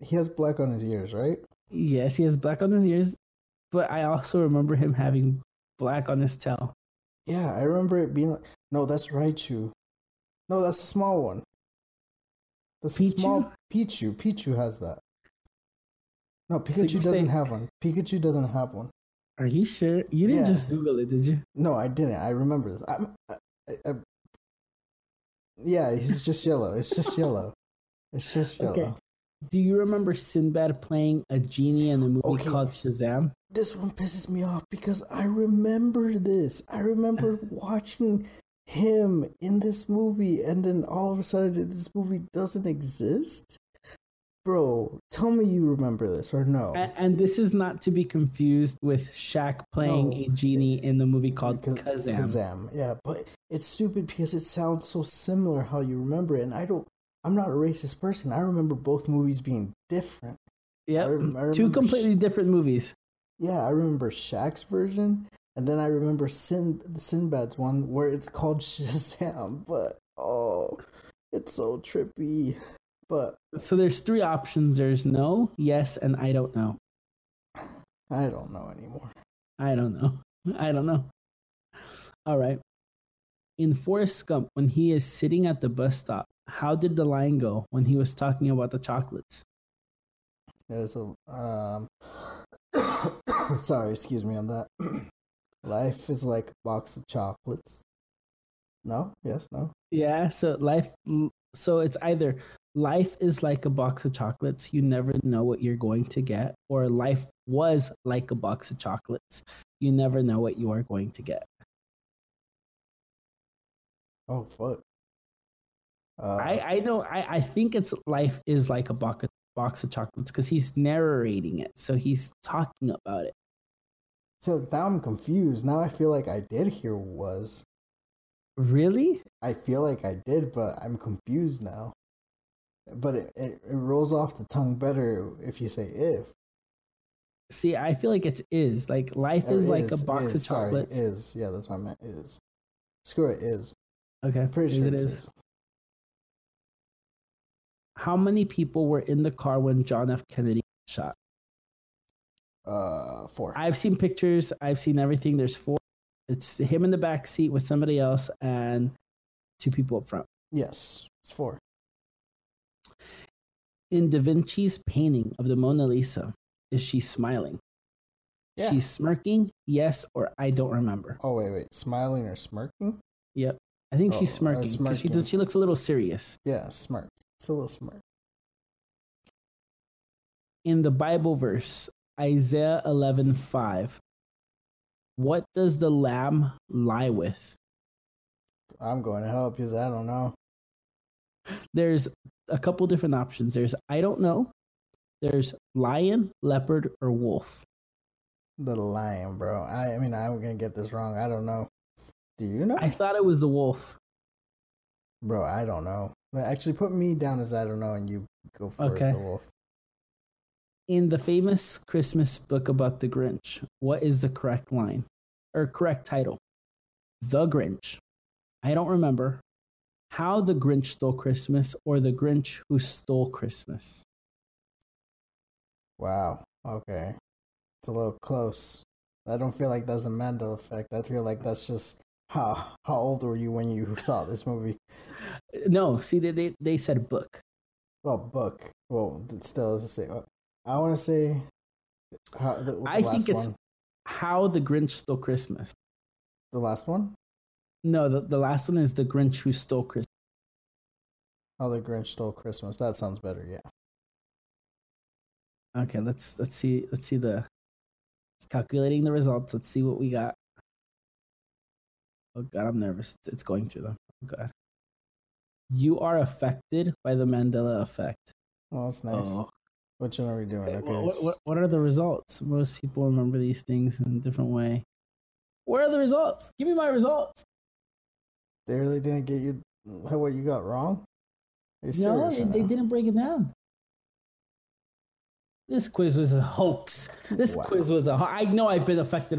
He has black on his ears, right? Yes, he has black on his ears, but I also remember him having black on his tail. Yeah, I remember it being like, no, that's Raichu. No, that's a small one. That's a small Pichu. Pichu has that. No, Pikachu you doesn't say- have one. Pikachu doesn't have one. Are you sure? You didn't Yeah. just Google it, did you? No, I didn't. I remember this. I'm, I, I, I, yeah, he's just yellow. It's just yellow. It's just yellow. Okay. Do you remember Sinbad playing a genie in a movie Okay. called Shazam? This one pisses me off because I remember this. I remember watching him in this movie, and then all of a sudden, this movie doesn't exist. Bro, tell me you remember this or no? A- And this is not to be confused with Shaq playing No. a genie in the movie called Kaz- Kazam. Kazam, yeah, but it's stupid because it sounds so similar how you remember it, and I don't. I'm not a racist person. I remember both movies being different. Yep, I rem- I two completely different movies. Yeah, I remember Shaq's version, and then I remember Sin the Sinbad's one where it's called Shazam. But oh, it's so trippy. But So there's three options. There's no, yes, and I don't know. I don't know anymore. I don't know. I don't know. All right. In Forrest Gump, when he is sitting at the bus stop, how did the line go when he was talking about the chocolates? There's a um. sorry, excuse me on that. Life is like a box of chocolates. No. Yes. No. Yeah, so life so it's either life is like a box of chocolates, you never know what you're going to get, or life was like a box of chocolates, you never know what you are going to get. Oh fuck. Uh, I I don't I I think it's life is like a box of, box of chocolates cuz he's narrating it. So he's talking about it. So now I'm confused. Now I feel like I did hear was. Really? I feel like I did, but I'm confused now. But it, it, it rolls off the tongue better if you say if. See, I feel like it's is like life Or is like a box is, of sorry, chocolates. is. Yeah, that's what I meant. Is. Screw it, is. Okay, Pretty is sure it it is. is. How many people were in the car when John F. Kennedy shot? Uh, four. I've seen pictures. I've seen everything. There's four. It's him in the back seat with somebody else and two people up front. yes, it's four. In Da Vinci's painting of the Mona Lisa, is she smiling? Yeah. She's smirking, yes, or I don't remember. Oh wait, wait, smiling or smirking? Yep. I think she's Oh, uh, smirking she smirking. does. She looks a little serious. Yeah, smirk. It's a little smirk. In the Bible verse, Isaiah eleven five, what does the lamb lie with? I'm going to help because I don't know. There's a couple different options. There's I don't know. There's lion, leopard, or wolf. The lion, bro. I, I mean, I'm gonna get this wrong. I don't know. Do you know, I thought it was the wolf. bro? I don't know. Actually, put me down as I don't know, and you go for Okay. the wolf. In the famous Christmas book about the Grinch, what is the correct line or correct title? The Grinch. I don't remember. How the Grinch Stole Christmas or the Grinch Who Stole Christmas. Wow. Okay. It's a little close. I don't feel like that's a Mandela effect. I feel like that's just how how old were you when you saw this movie? No, see, they, they, they said book. Well, book. Well, it still is the say. I want to say. How, the, the I think it's- one. How the Grinch Stole Christmas. The last one. No, the, the last one is the Grinch Who Stole Christmas. How the Grinch stole Christmas. That sounds better. Yeah. Okay, let's let's see let's see the it's calculating the results. Let's see what we got. Oh god, I'm nervous. It's, it's going through them. Oh god. You are affected by the Mandela effect. Oh, that's nice. Oh, Which one are we doing? Eh, okay. What, what, what are the results? Most people remember these things in a different way. Where are the results? Give me my results. They really didn't get you what you got wrong? No, they, they didn't break it down. This quiz was a hoax. This Wow. quiz was a. ho- I know I've been affected.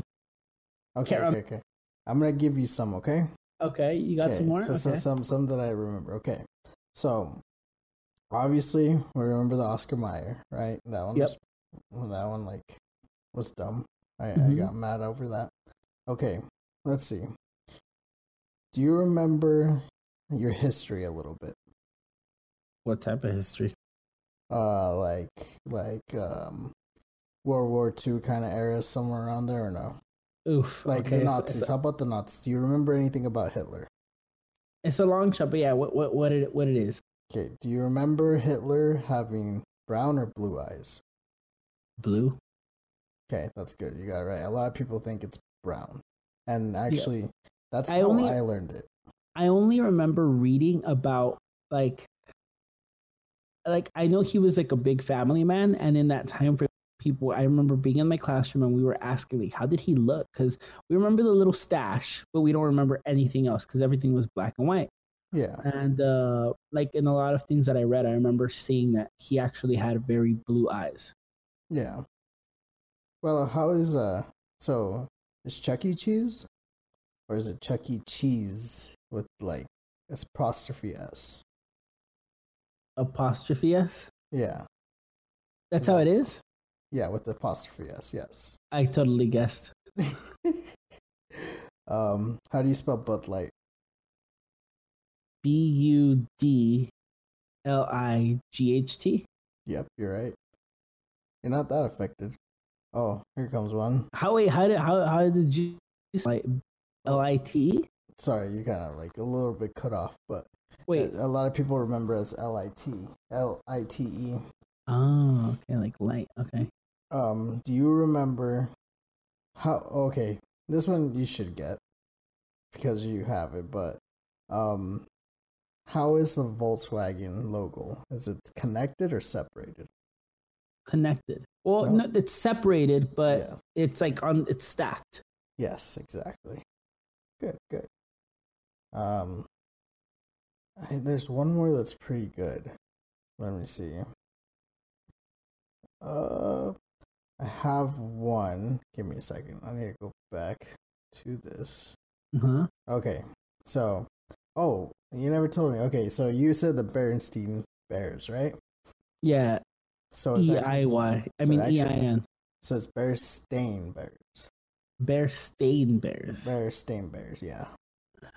Okay, okay, okay. I'm gonna give you some, okay? Okay, you got okay, some more. So, okay. so some some that I remember. Okay, so obviously we remember the Oscar Mayer, right? That one. Yep. Was, that one like was dumb. I, I Mhm. got mad over that. Okay, let's see. Do you remember your history a little bit? what type of history? Uh, like like um, World War Two kind of era, somewhere around there, or no? Oof. Like okay, the Nazis. How about the Nazis? Do you remember anything about Hitler? it's a long shot, but yeah, what what what it what it is? Okay, do you remember Hitler having brown or blue eyes? Blue. Okay, that's good. You got it right. A lot of people think it's brown. And actually, that's I how only- I learned it. I only remember reading about like like I know he was like a big family man and in that time for people I remember being in my classroom and we were asking like how did he look cuz we remember the little stash but we don't remember anything else cuz everything was black and white Yeah. and uh like in a lot of things that I read I remember seeing that he actually had very blue eyes Yeah. Well, how is uh so is Chuck E. Cheese? Or is it Chuck E. Cheese with like apostrophe S? apostrophe s Yeah. that's how it is Yeah, with the apostrophe S, yes. I totally guessed um, how do you spell Bud Light? B U D L I G H T Yep, you're right. You're not that affected. Oh, here comes one. How wait? How did how how did you like L I T? Sorry, you kind of like a little bit cut off, but Wait. a, a lot of people remember as L I T L I T E. Oh, okay, like light. Okay. Um, do you remember how? Okay, this one you should get because you have it, but um, how is the Volkswagen logo? Is it connected or separated? Connected. Well, No. no, it's separated, but yeah. it's like on. It's stacked. Yes, exactly. Good, good. Um, I, there's one more that's pretty good. Let me see. Uh, I have one. Give me a second. I need to go back to this. Uh-huh. Okay, so, oh, you never told me. Okay, so you said the Bernstein Bears, right? Yeah. So it's E I Y. I mean E I N. So it's Bearstain Bears. Bear stain bears. Bearstain Bears, yeah.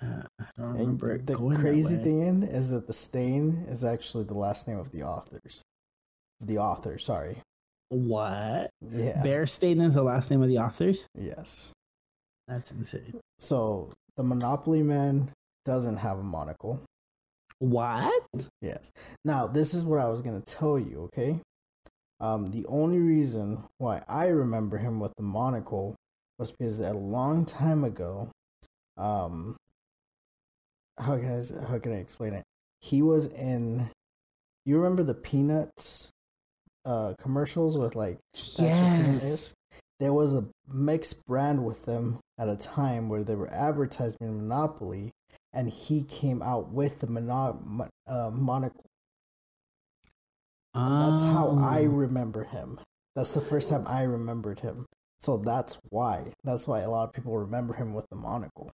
Uh, I don't And remember it the crazy thing is that the stain is actually the last name of the authors. The author, sorry. What? Yeah. Bear stain is the last name of the authors. Yes. That's insane. So the Monopoly Man doesn't have a monocle. What? Yes. Now this is what I was gonna tell you. Okay. Um, the only reason why I remember him with the monocle was because a long time ago, um, how can I how can I explain it? He was in. You remember the Peanuts, uh, commercials with like Yes. there was a mixed brand with them at a time where they were advertising Monopoly, and he came out with the mono- mo- uh, monocle. And that's how I Oh. remember him. That's the first time I remembered him. So that's why. That's why a lot of people remember him with the monocle.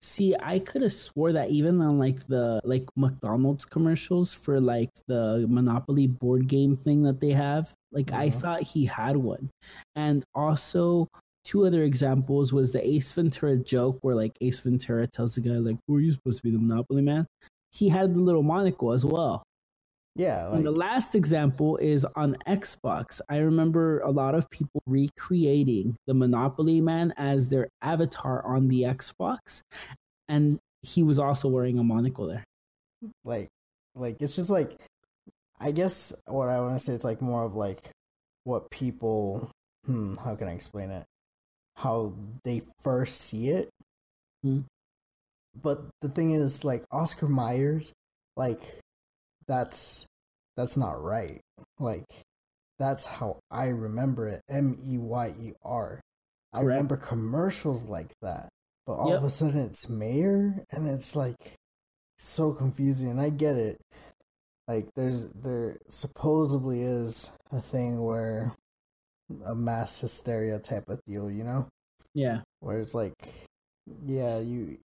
See, I could have swore that even on like the like McDonald's commercials for like the Monopoly board game thing that they have, like I Mhm. thought he had one. And also two other examples was the Ace Ventura joke where like Ace Ventura tells the guy like, "Who are you supposed to be the Monopoly man?" He had the little monocle as well. Yeah, like and the last example is on Xbox. I remember a lot of people recreating the Monopoly Man as their avatar on the Xbox, and he was also wearing a monocle there. like like it's just like I guess what I want to say it's like more of like what people hmm how can I explain it how they first see it Hmm. but the thing is like Oscar Myers like that's that's not right like that's how I remember it. M E Y E R. I Correct. remember commercials like that, but all Yep. of a sudden it's Mayer, and it's like so confusing. And I get it. Like there's there supposedly is a thing where a mass hysteria type of deal, you know, Yeah. where it's like, yeah, you.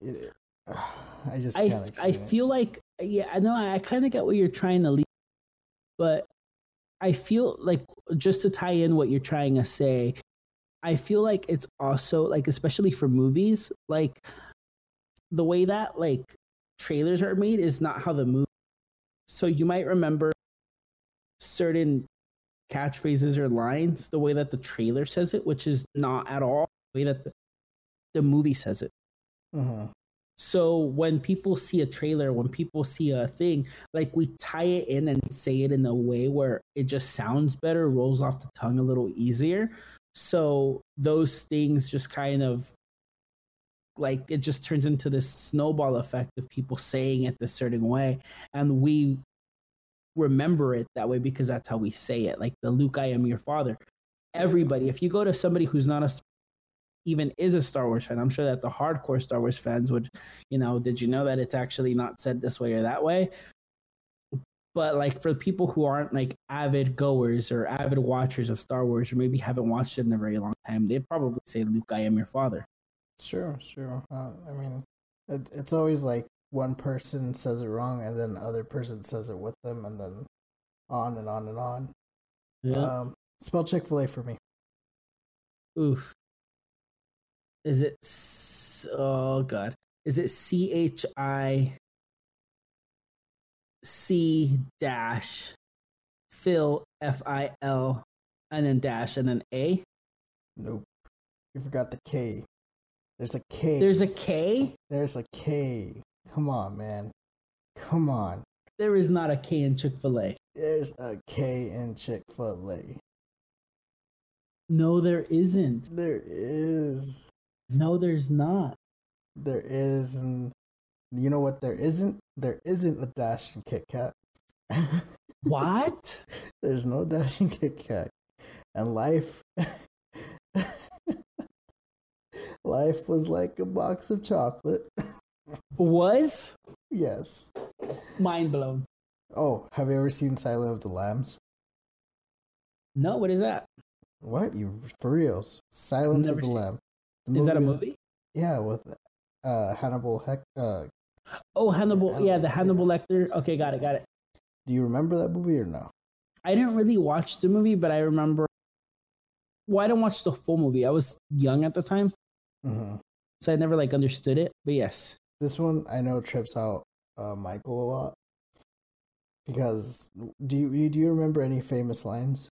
It, I just I, I feel like yeah I know I kind of get what you're trying to lead, but I feel like just to tie in what you're trying to say, I feel like it's also like especially for movies like the way that like trailers are made is not how the movie. So you might remember certain catchphrases or lines the way that the trailer says it, which is not at all the way that the, the movie says it. Mhm. So when people see a trailer, when people see a thing, like we tie it in and say it in a way where it just sounds better, rolls off the tongue a little easier. So those things just kind of like it just turns into this snowball effect of people saying it this certain way. And we remember it that way because that's how we say it. Like the Luke, I am your father. Everybody, if you go to somebody who's not a even is a Star Wars fan, I'm sure that the hardcore Star Wars fans would, you know, did you know that it's actually not said this way or that way? But like for people who aren't like avid goers or avid watchers of Star Wars, or maybe haven't watched it in a very long time, they'd probably say, "Luke, I am your father." It's true. Uh, I mean, it, it's always like one person says it wrong, and then other person says it with them, and then on and on and on. Yeah. Um, spell Chick Fil A for me. Oof. Is it? s- Oh God. Is it C H I C dash Phil F I L and then dash and then A? Nope, you forgot the K. There's a K. There's a K. There's a K. Come on, man. Come on. There is not a K in Chick Fil A. There's a K in Chick Fil A. No, there isn't. There is. No, there's not. There is, and you know what? There isn't. There isn't a dash in Kit Kat. What? There's no dash in Kit Kat, and life. life was like a box of chocolate. Was yes. mind blown. Oh, have you ever seen Silent of the Lambs? No, what is that? What you for reals? Silence of the Lamb. The Is that a movie? Yeah, with uh Hannibal Heck. Uh, Oh, Hannibal. Hannibal, Yeah, the yeah. Hannibal Lecter. Okay, got it, got it. do you remember that movie or no? I didn't really watch the movie, but I remember. Well, I didn't watch the full movie. I was young at the time, hmm so I never like understood it. But yes, This one I know trips out uh, Michael a lot because do you do you remember any famous lines?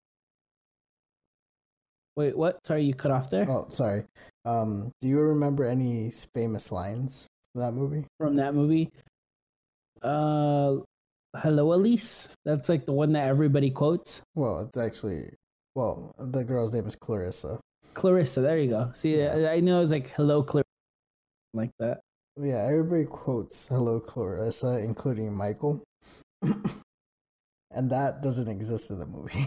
wait, what? Sorry, you cut off there Oh, sorry. Um, do you remember any famous lines from that movie? from that movie. Uh, hello, Elise. That's like the one that everybody quotes. Well, it's actually well, the girl's name is Clarissa. Clarissa. There you go. See, Yeah. I, I know it's like hello, Clarissa, like that. Yeah, everybody quotes "Hello, Clarissa," including Michael, and that doesn't exist in the movie.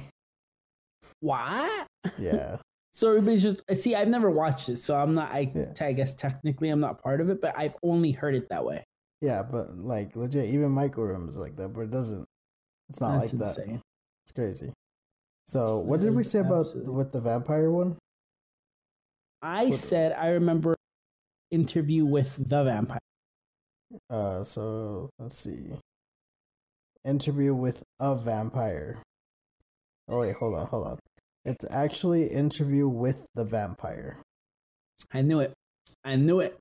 What? yeah, So everybody's just see. I've never watched it, so I'm not. I, Yeah. I guess technically I'm not part of it, but I've only heard it that way. yeah, but like legit, even Michael remembers like that, but it doesn't. It's not That's like that. It's crazy. So, what That did we say about absolutely- with the vampire one? I What- said I remember interview with the vampire. Uh, so let's see. Interview with a vampire. Oh wait, hold on, hold on. It's actually interview with the vampire. I knew it. I knew it.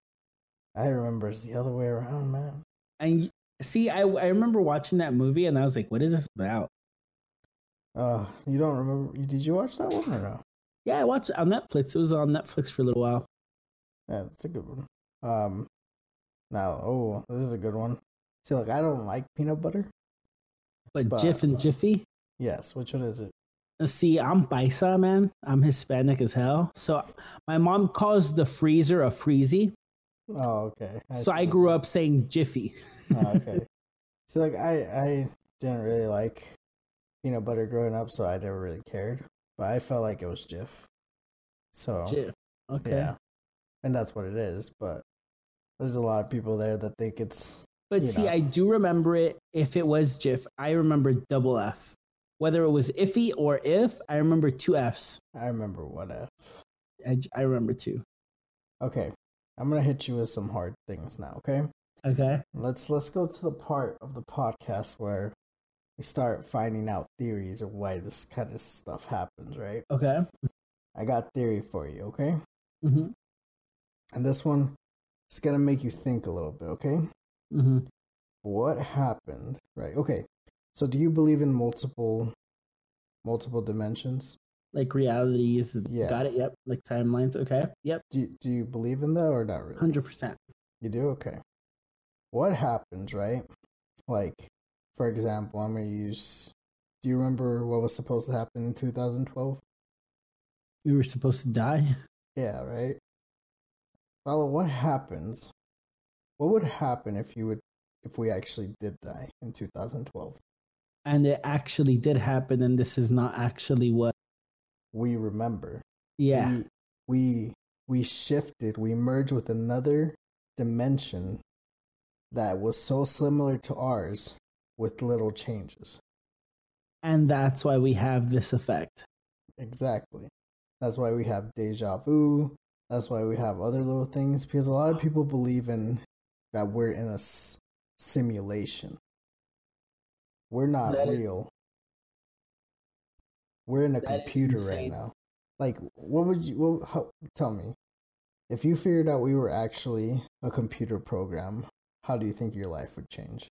I remember it's the other way around, man. And see, I I remember watching that movie, and I was like, "What is this about?" Uh, you don't remember? Did you watch that one or no? Yeah, I watched it on Netflix. It was on Netflix for a little while. Yeah, it's a good one. Um, now, oh, this is a good one. See, like I don't like peanut butter. But, But- Jif and Jiffy. Yes, which one is it? Uh, See, I'm Paisa, man. I'm Hispanic as hell. So my mom calls the freezer a freezy. Oh, okay. so I grew up saying Jiffy. Oh, okay. See, like I, I didn't really like peanut butter growing up, so I never really cared. But I felt like it was Jiff. So Jif. Okay. yeah, and that's what it is. But there's a lot of people there that think it's But see, know. I do remember it. If it was Jif, I remember double F. Whether it was iffy or if, I remember two Fs. I remember one if. I, I remember two. Okay, I'm gonna hit you with some hard things now. Okay, Okay. let's let's go to the part of the podcast where we start finding out theories of why this kind of stuff happens. Right? Okay. I got theory for you. Okay, Mm-hmm. And this one is gonna make you think a little bit. Okay, Mm-hmm. what happened? Right? Okay, so do you believe in multiple multiple dimensions? Like realities. Yeah. Got it. Yep. Like timelines. Okay. Yep. Do you, do you believe in that or not really? Hundred percent. You do? Okay. What happens, right? Like, for example, I'm going to use. Do you remember what was supposed to happen in 2012? We were supposed to die. Yeah, right? Follow, what happens? What would happen if you would. If we actually did die in 2012? And it actually did happen, and this is not actually what. We remember. Yeah. We, we, we shifted, we merged with another dimension that was so similar to ours with little changes. And that's why we have this effect. Exactly. That's why we have deja vu. That's why we have other little things because a lot of people believe in that we're in a s- simulation. We're not That is- real. We're in a is computer right now. Like, what would you? What, how, tell me, if you figured out we were actually a computer program, how do you think your life would change?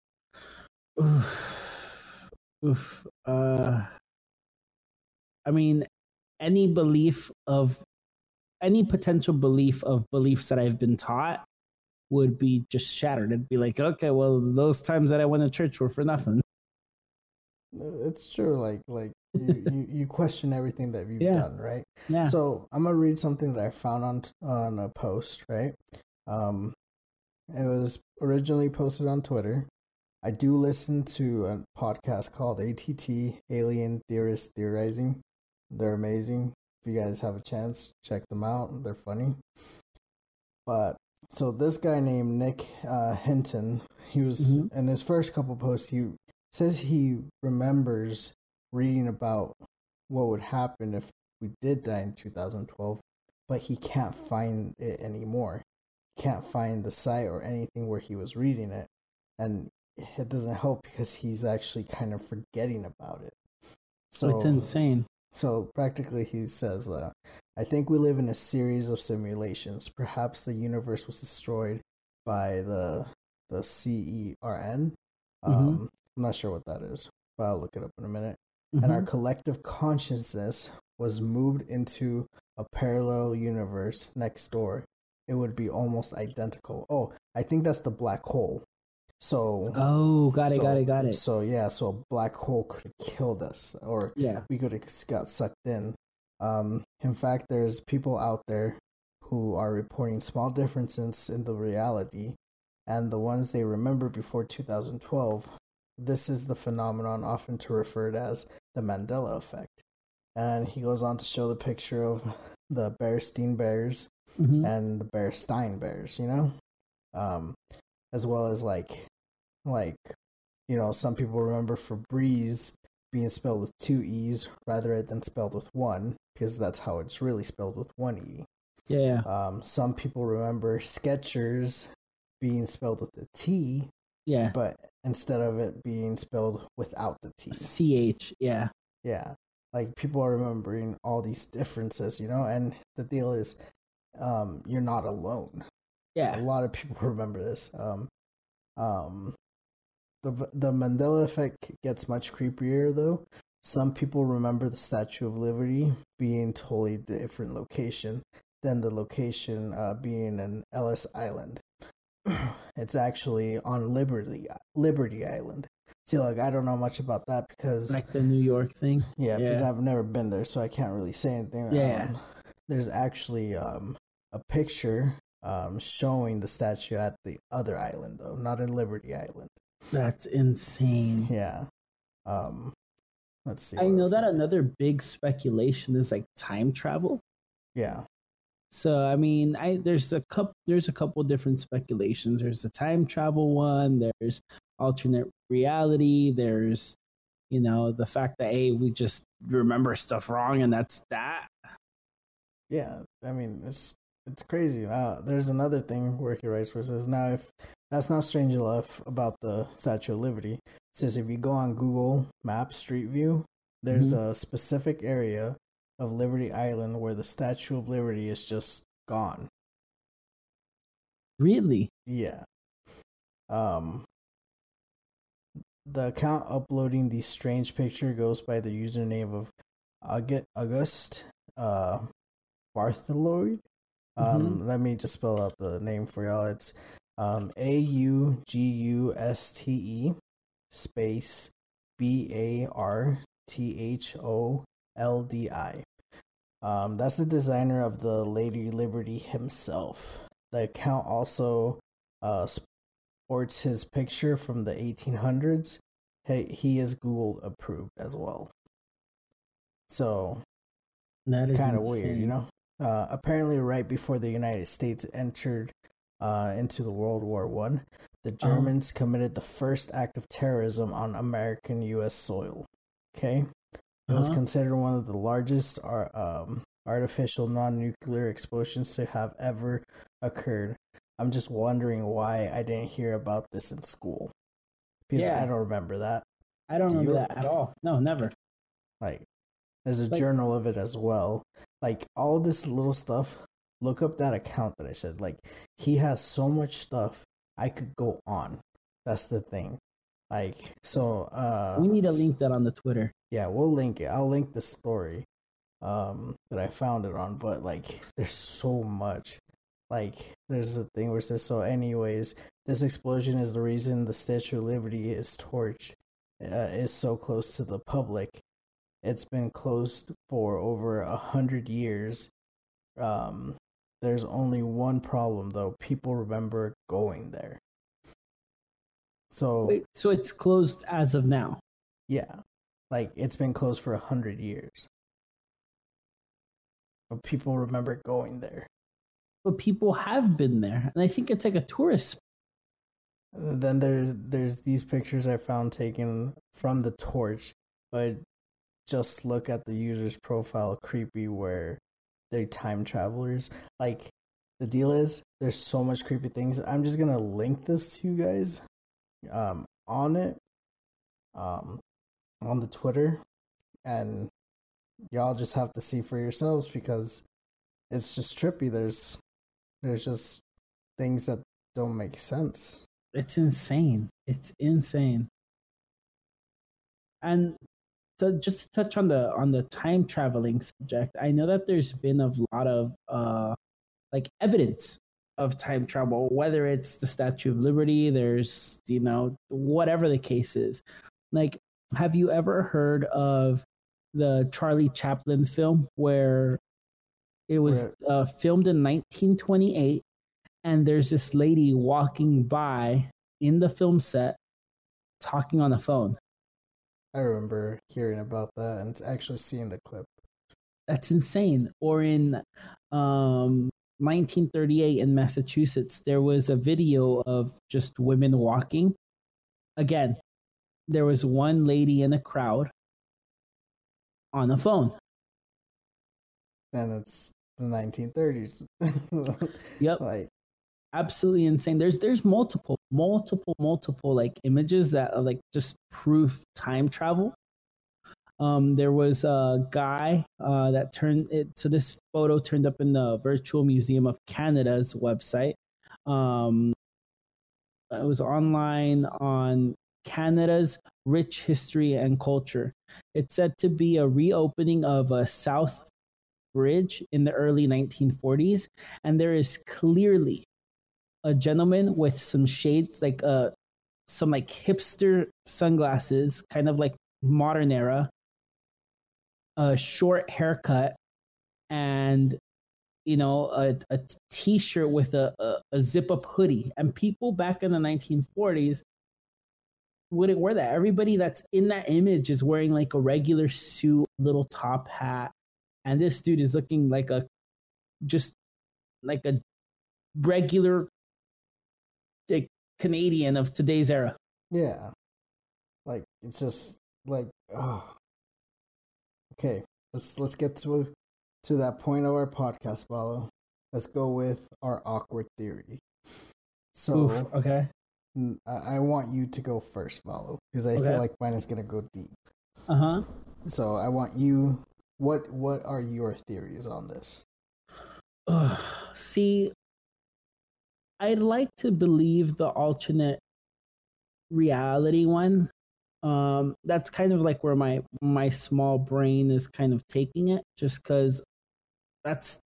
Oof. Oof. Uh, I mean, any belief of any potential belief of beliefs that I've been taught would be just shattered. It'd be like, okay, well, those times that I went to church were for nothing. It's true. Like, like you, you, you question everything that you've Yeah. done, right? Yeah. So I'm gonna read something that I found on on a post, right? Um, it was originally posted on Twitter. I do listen to a podcast called ATT Alien Theorist Theorizing. They're amazing. If you guys have a chance, check them out. They're funny. But so this guy named Nick uh, Hinton, he was Mhm. in his first couple posts. He says he remembers reading about what would happen if we did that in 2012, but he can't find it anymore. He can't find the site or anything where he was reading it, and it doesn't help because he's actually kind of forgetting about it. So it's insane. So practically, he says, uh, "I think we live in a series of simulations. Perhaps the universe was destroyed by the the CERN. Um, I'm not sure what that is, but I'll look it up in a minute. And our Mhm. collective consciousness was moved into a parallel universe next door. It would be almost identical. Oh, I think that's the black hole. So, Oh, got it, so- got it, got it. So yeah, so a black hole could have killed us, or Yeah. we could have got sucked in. Um, in fact, there's people out there who are reporting small differences in the reality, and the ones they remember before 2012. This is the phenomenon often to referred as the Mandela effect. And he goes on to show the picture of the Bearstein Bears Mhm. and the Bearstein Bears, you know, um, as well as like, like, you know, some people remember Febreze being spelled with two e's rather than spelled with one because that's how it's really spelled with one e. Yeah. Um, some people remember Skechers being spelled with a T, Yeah. but instead of it being spelled without the T. CH. Yeah. Yeah. Like people are remembering all these differences, you know, and the deal is um you're not alone. A lot of people remember this. Um um the the Mandela effect gets much creepier though. Some people remember the Statue of Liberty being totally different location than the location uh, being in Ellis Island. it's actually on Liberty Liberty Island. See, like I don't know much about that because Like the New York thing. yeah, because I've never been there, so I can't really say anything. Yeah. Um, there's actually um, a picture um, showing the statue at the other island, though, not in Liberty Island. That's insane. Yeah. Um, Let's see. I know that is- another big speculation is like time travel. Yeah. So I mean, I there's a couple there's a couple different speculations. There's the time travel one. There's alternate reality. There's you know the fact that hey we just remember stuff wrong and that's that. Yeah, I mean it's it's crazy. Uh, there's another thing where he writes where it says now if that's not strange enough about the Statue of Liberty. It says if you go on Google Maps Street View, there's a specific area of Liberty Island where the Statue of Liberty is just gone. Really? Yeah. Um the account uploading the strange picture goes by the username of August August uh Bartholdi. Um let me just spell out the name for y'all. It's um A U G U S T E space B A R T H O L D I. Um that's the designer of the Lady Liberty himself. The account also uh sports his picture from the 1800s. He, he is Google approved as well. So That it's kind of weird, you know? Uh, apparently, right before the United States entered uh, into the World War One, the Uh-huh. Germans committed the first act of terrorism on American U.S. soil. Okay? It was Uh-huh. considered one of the largest ar- um, artificial non nuclear explosions to have ever occurred. I'm just wondering why I didn't hear about this in school. Because Yeah. I don't remember that. I don't Do remember that at all. No, never. Like, there's a Like- journal of it as well. Like, all this little stuff. Look up that account that I said. Like, he has so much stuff. I could go on. That's the thing. Like, so, uh, we need to link that on the Twitter. yeah, we'll link it. I'll link the story um that I found it on, but like there's so much. Like there's a thing where it says so anyways, this explosion is the reason the Statue of Liberty is torch uh, is so close to the public. It's been closed for over a hundred years. Um there's only one problem though. People remember going there. So Wait, so it's closed as of now. yeah. Like it's been closed for a hundred years. But people remember going there. But people have been there, and I think it's like a tourist. Then there's there's these pictures I found taken from the torch, but just look at the user's profile creepy where they're time travelers. Like the deal is there's so much creepy things. I'm just gonna link this to you guys um on it. Um on the Twitter and y'all just have to see for yourselves because it's just trippy. There's there's just things that don't make sense. It's insane. It's insane. And to just to touch on the on the time traveling subject, I know that there's been a lot of uh like evidence of time travel, whether it's the Statue of Liberty, there's you know, whatever the case is. Like, have you ever heard of the Charlie Chaplin film where it was uh, filmed in 1928 and there's this lady walking by in the film set talking on the phone. I remember hearing about that and actually seeing the clip. That's insane. Or in um, 1938 in Massachusetts, there was a video of just women walking. Again, there was one lady in a crowd on a phone. And it's the 1930s. Yep. like, absolutely insane. There's there's multiple, multiple, multiple like images that are like just proof time travel. Um, there was a guy uh, that turned it. So this photo turned up in the Virtual Museum of Canada's website. Um, it was online on Canada's rich history and culture. It's said to be a reopening of a South Bridge in the early 1940s, and there is clearly a gentleman with some shades, like uh, some like hipster sunglasses, kind of like modern era, a short haircut, and you know a, a t-shirt with a, a, a zip up hoodie. And people back in the 1940s wouldn't wear that. Everybody that's in that image is wearing like a regular suit, little top hat, and this dude is looking like a just like a regular Canadian of today's era. Yeah. Like it's just like oh. Okay, let's let's get to to that point of our podcast, Valo. Let's go with our awkward theory. So Oof, okay. I, I want you to go first, Valo, because I Okay. feel like mine is gonna go deep. Uh huh. So I want you. What what are your theories on this? See, I'd like to believe the alternate reality one. Um, that's kind of like where my my small brain is kind of taking it, just because that's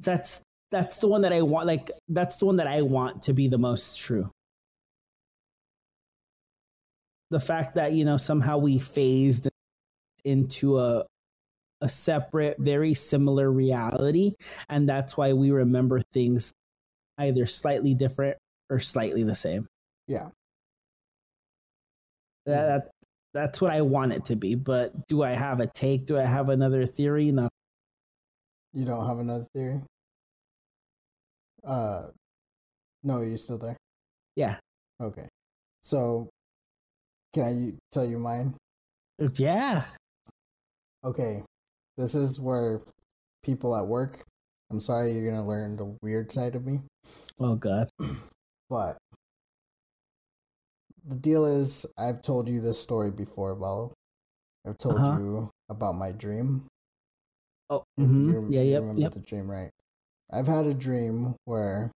that's that's the one that I want. Like that's the one that I want to be the most true. The fact that you know somehow we phased into a a separate, very similar reality. And that's why we remember things either slightly different or slightly the same. Yeah. That, that, that's what I want it to be. But do I have a take? Do I have another theory? No. You don't have another theory? Uh, no, you're still there. Yeah. Okay. So, can I tell you mine? Yeah. Okay. This is where people at work. I'm sorry, you're gonna learn the weird side of me, Oh, God. but the deal is, I've told you this story before, Valo. I've told Uh-huh. you about my dream. Oh, mhm. you rem- yeah, yep, remember yep. the dream, right? I've had a dream where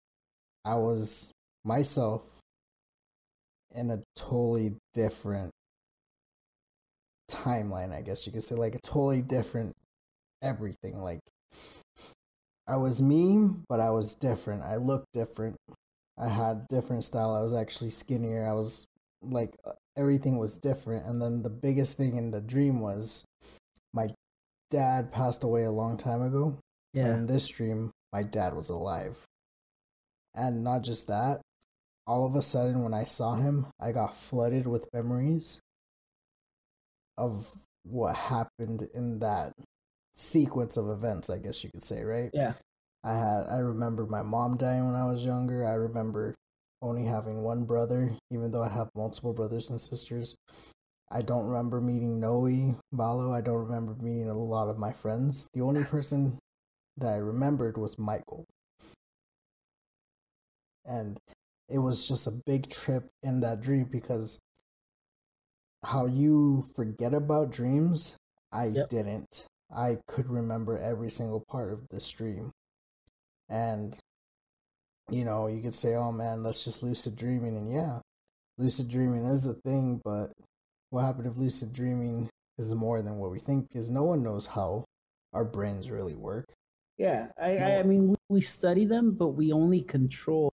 I was myself in a totally different timeline, I guess you could say, like a totally different everything. Like I was me, but I was different. I looked different. I had different style. I was actually skinnier. I was like uh, everything was different. And then the biggest thing in the dream was my dad passed away a long time ago. Yeah. In this dream, my dad was alive. And not just that, all of a sudden when I saw him, I got flooded with memories of what happened in that sequence of events, I guess you could say, right? Yeah. I had I remember my mom dying when I was younger. I remember only having one brother, even though I have multiple brothers and sisters. I don't remember meeting Noe, Valo. I don't remember meeting a lot of my friends. The only person that I remembered was Michael. And it was just a big trip in that dream because how you forget about dreams, I Yep. didn't. I could remember every single part of this dream. And, you know, you could say, oh man, that's just lucid dreaming. And yeah, lucid dreaming is a thing, but what happened if lucid dreaming is more than what we think? Because no one knows how our brains really work. Yeah. I, I, I mean, we, we study them, but we only control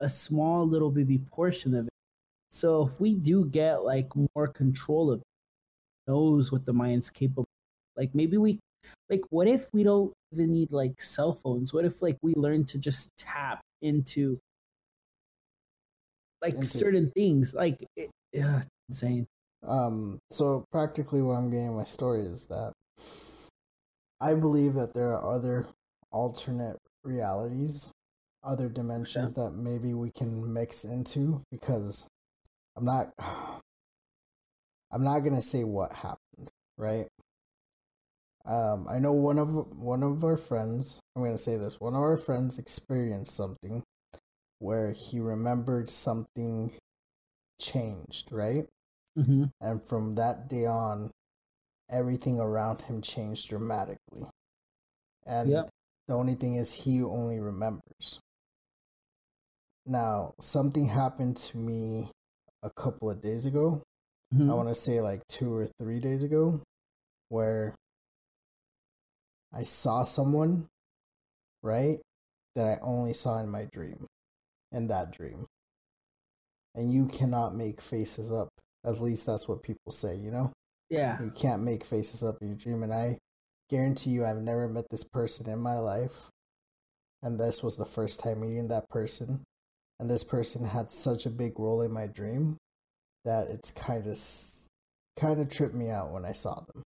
a small little baby portion of it. So if we do get like more control of it, knows what the mind's capable like maybe we like what if we don't even need like cell phones? What if like we learn to just tap into like Into- certain things? Like it, yeah, it's insane. Um, so practically what I'm getting in my story is that I believe that there are other alternate realities, other dimensions that maybe we can mix into because I'm not I'm not gonna say what happened, right? Um, I know one of one of our friends. I'm gonna say this. One of our friends experienced something where he remembered something changed, right? mm-hmm. And from that day on, everything around him changed dramatically. And Yep. the only thing is, he only remembers. Now, something happened to me a couple of days ago. Mm-hmm. I want to say like two or three days ago, where I saw someone, right, that I only saw in my dream, in that dream. And you cannot make faces up. At least that's what people say, you know? yeah You can't make faces up in your dream. And I guarantee you, I've never met this person in my life. And this was the first time meeting that person. And this person had such a big role in my dream that it's kind of kind of tripped me out when I saw them.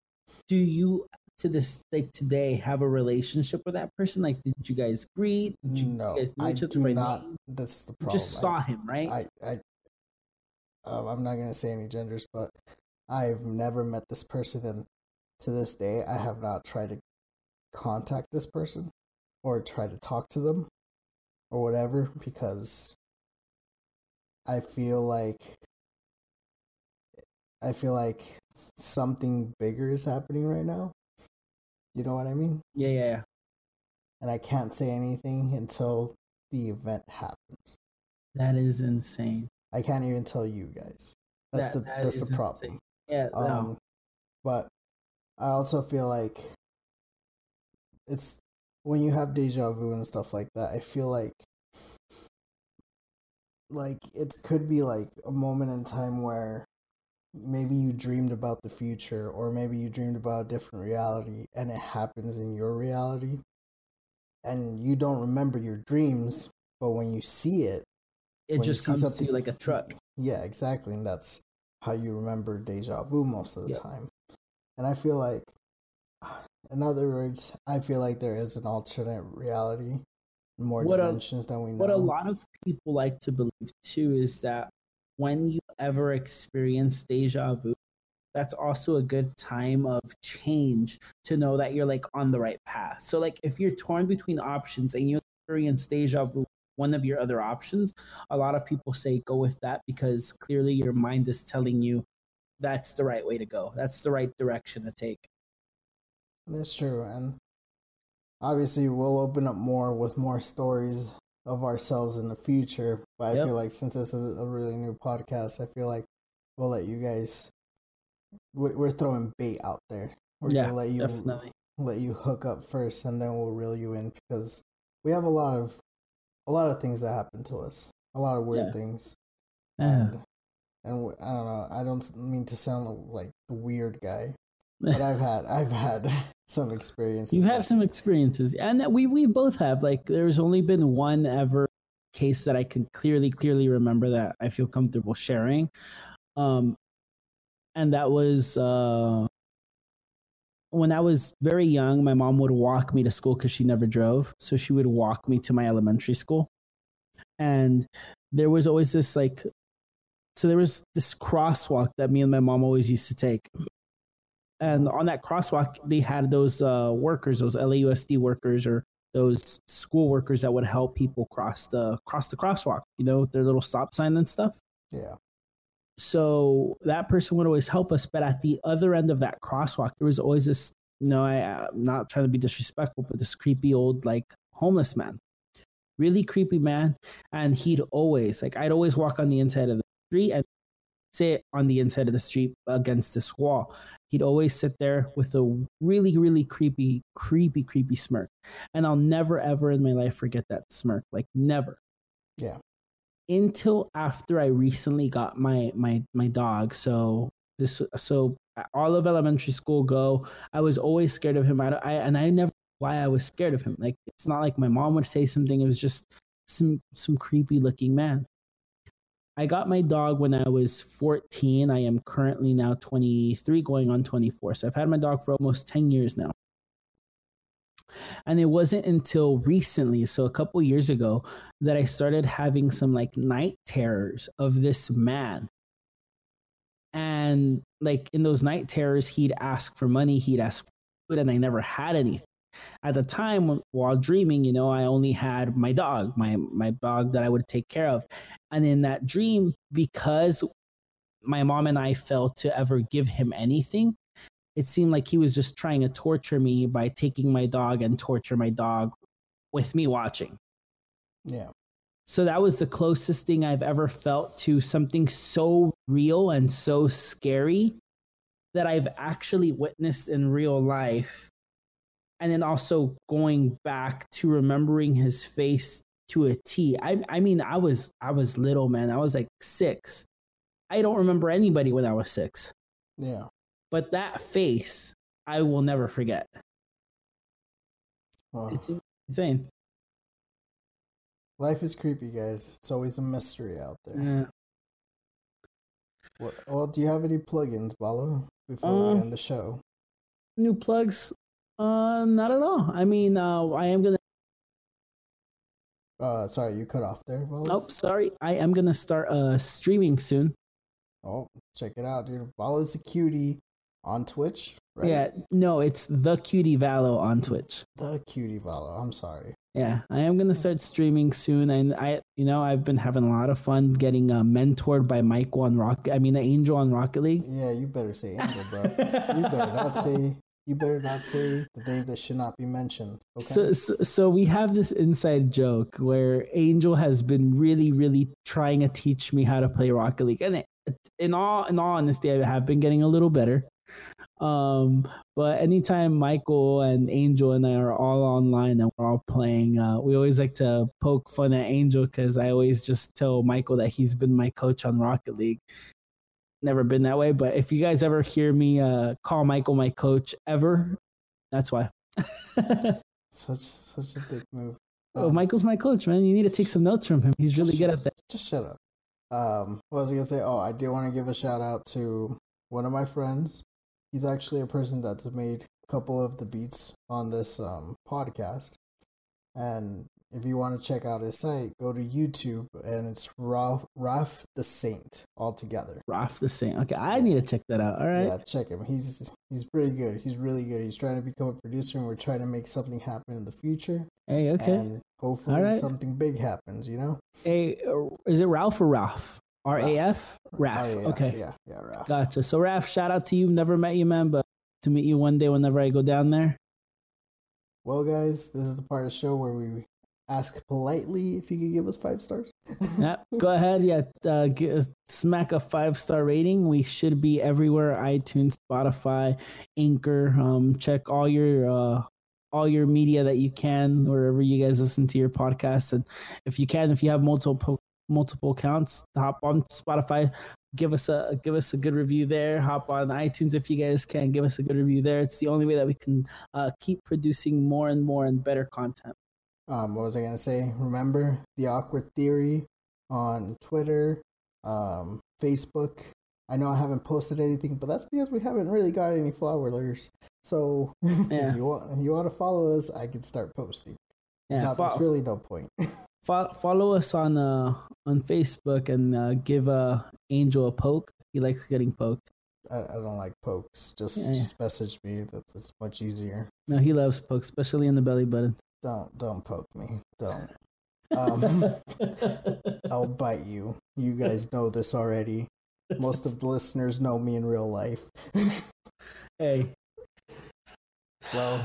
Do you to this like today have a relationship with that person? Like, did you guys greet? Did you, no, guys I each other do by not. name? That's the You problem. just saw him, right? I, I, um, I'm not gonna say any genders, but I've never met this person, and to this day, I have not tried to contact this person or try to talk to them or whatever because I feel like I feel like something bigger is happening right now. You know what I mean? yeah, yeah, yeah. And I can't say anything until the event happens. That is insane. I can't even tell you guys. That's That- the that that's the problem. insane. Yeah, no. Um, but I also feel like it's when you have deja vu and stuff like that. I feel like like it could be like a moment in time where maybe you dreamed about the future or maybe you dreamed about a different reality and it happens in your reality and you don't remember your dreams but when you see it it just comes to you like a truck. yeah, exactly. And that's how you remember deja vu most of the Yep. time. And I feel like, in other words, I feel like there is an alternate reality, more What a- dimensions than we know. What a lot of people like to believe too is that when you ever experience deja vu, that's also a good time of change to know that you're like on the right path. So, like, if you're torn between options and you experience deja vu, one of your other options, a lot of people say go with that because clearly your mind is telling you that's the right way to go. That's the right direction to take. That's true. And obviously, we'll open up more with more stories of ourselves in the future. But I Yep. feel like since this is a really new podcast, I feel like we'll let you guys. We're we're throwing bait out there. We're yeah, gonna let you definitely. let you hook up first and then we'll reel you in because we have a lot of a lot of things that happen to us a lot of weird Yeah. things Yeah. and and i don't know i don't mean to sound like the weird guy but i've had i've had some experiences You've had some experiences, and that we we both have. Like, there's only been one ever case that I can clearly clearly remember that I feel comfortable sharing, um, and that was uh, when I was very young. My mom would walk me to school because she never drove, so she would walk me to my elementary school, and there was always this like. So there was this crosswalk that me and my mom always used to take and on that crosswalk they had those uh, workers those lausd workers or those school workers that would help people cross the cross the crosswalk you know their little stop sign and stuff. Yeah. So that person would always help us but at the other end of that crosswalk there was always this you know I, i'm not trying to be disrespectful but this creepy old like homeless man really creepy man. And he'd always like i'd always walk on the inside of the street and sit on the inside of the street against this wall. He'd always sit there with a really really creepy creepy creepy smirk. And i'll never ever in my life forget that smirk like never. Yeah. until after i recently got my my my dog. So this so all of elementary school go. I was always scared of him. I, I and i never why i was scared of him. Like it's not like my mom would say something. It was just some some creepy looking man I got my dog when I was 14. I am currently now 23, going on 24. So I've had my dog for almost 10 years now. And it wasn't until recently, so a couple years ago, that I started having some like night terrors of this man. And like in those night terrors, he'd ask for money, he'd ask for food, and I never had anything. At the time, while dreaming, you know, I only had my dog, my my dog that I would take care of. And in that dream, because my mom and I failed to ever give him anything, it seemed like he was just trying to torture me by taking my dog and torture my dog with me watching. yeah So that was the closest thing I've ever felt to something so real and so scary that I've actually witnessed in real life. And then also going back to remembering his face to a T. I I mean I was I was little man. I was like 6. I don't remember anybody when I was 6. yeah But that face I will never forget. It's insane. life is creepy guys it's always a mystery out there Yeah. What, well, do you have any plugins, Valo, before Uh, we end the show? New plugs? Uh, not at all. I mean, uh, I am gonna. Uh, sorry, you cut off there. Oh, sorry. I am gonna start uh streaming soon. Oh, check it out, dude. Valo's a cutie on Twitch, right? Yeah, no, it's the cutie Valo on Twitch. The cutie Valo. I'm sorry. Yeah, I am gonna start streaming soon, and I, you know, I've been having a lot of fun getting uh, mentored by Michael on Rocket. I mean, the Angel on Rocket League. Yeah, you better say Angel, bro. you better not say. You better not say the name that should not be mentioned. Okay. So, so, so we have this inside joke where Angel has been really, really trying to teach me how to play Rocket League, and in all, in all honesty, I have been getting a little better. Um, but anytime Michael and Angel and I are all online and we're all playing, uh, we always like to poke fun at Angel because I always just tell Michael that he's been my coach on Rocket League. Never been that way, but if you guys ever hear me uh, call Michael my coach ever, that's why. such such a dick move. Oh, Um, Michael's my coach, man. You need to take some notes from him. He's really good at that. Just shut up. Um, what was I gonna say? Oh, I did want to give a shout out to one of my friends. He's actually a person that's made a couple of the beats on this um podcast. And if you want to check out his site, go to YouTube and it's Ralph Ralph the Saint all together. Ralph the Saint. Okay, I need to check that out. All right. Yeah, check him. He's he's pretty good. He's really good. He's trying to become a producer and we're trying to make something happen in the future. Hey, okay. And hopefully right. something big happens, you know? hey, uh, is it Ralph or Ralph? R A F? Ralph. Oh, okay. Yeah, yeah, Ralph. Gotcha. So, Ralph, shout out to you. Never met you, man, but to meet you one day whenever I go down there. Well, guys, this is the part of the show where we ask politely if you could give us five stars. Yeah, go ahead. Yeah, uh, smack a five star rating. We should be everywhere: iTunes, Spotify, Anchor. Um, check all your uh, all your media that you can wherever you guys listen to your podcast, and if you can, if you have multiple multiple accounts, hop on Spotify. Give us a give us a good review there. Hop on iTunes if you guys can. Give us a good review there. It's the only way that we can uh, keep producing more and more and better content. Um, what was I gonna say? Remember the awkward theory on Twitter, um, Facebook. I know I haven't posted anything, but that's because we haven't really got any followers. So Yeah. if you want, if you want to follow us, I can start posting. Yeah, now, fo- there's really no point. Fo- follow us on uh on Facebook and uh, give uh Angel a poke. He likes getting poked. I, I don't like pokes. Just Yeah. just message me. That's it's much easier. No, he loves pokes, especially in the belly button. Don't don't poke me. Don't. Um, I'll bite you. You guys know this already. Most of the listeners know me in real life. hey, well,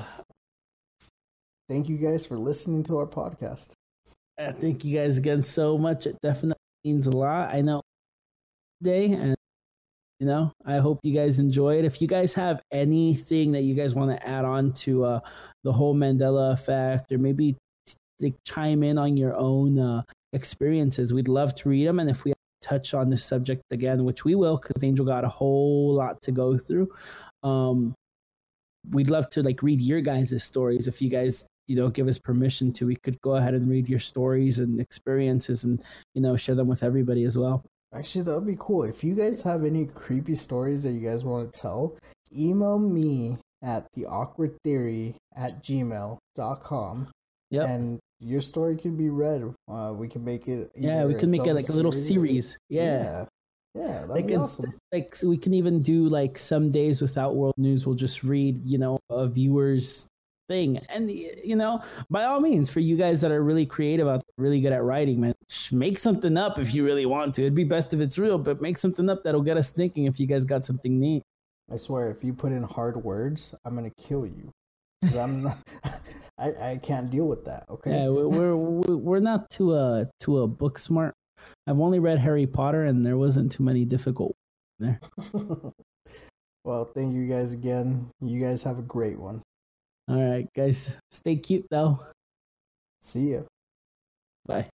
thank you guys for listening to our podcast. uh, thank you guys again so much. It definitely means a lot. I know today and you know? I hope you guys enjoy it. If you guys have anything that you guys want to add on to uh the whole mandela effect or maybe like chime in on your own uh experiences we'd love to read them and if we touch on this subject again which we will because angel got a whole lot to go through um we'd love to like read your guys' stories. If you guys you know give us permission to we could go ahead and read your stories and experiences and you know share them with everybody as well Actually, that would be cool. If you guys have any creepy stories that you guys want to tell, email me at the awkward theory at gmail.com Yep. and your story can be read. Uh, we can make it. yeah we can make it like a little series yeah, Yeah, yeah that'd like awesome. like we can even do like some days without world news we'll just read you know a viewer's thing and you know by all means for you guys that are really creative out there, really good at writing man make something up if you really want to it'd be best if it's real but make something up that'll get us thinking if you guys got something neat I swear, if you put in hard words, I'm gonna kill you. I'm not. I, I can't deal with that. Okay. yeah we're we're, we're- we're not too uh too a book smart i've only read harry potter and there wasn't too many difficult there well, thank you guys again. You guys have a great one. All right guys. Stay cute though. See ya. bye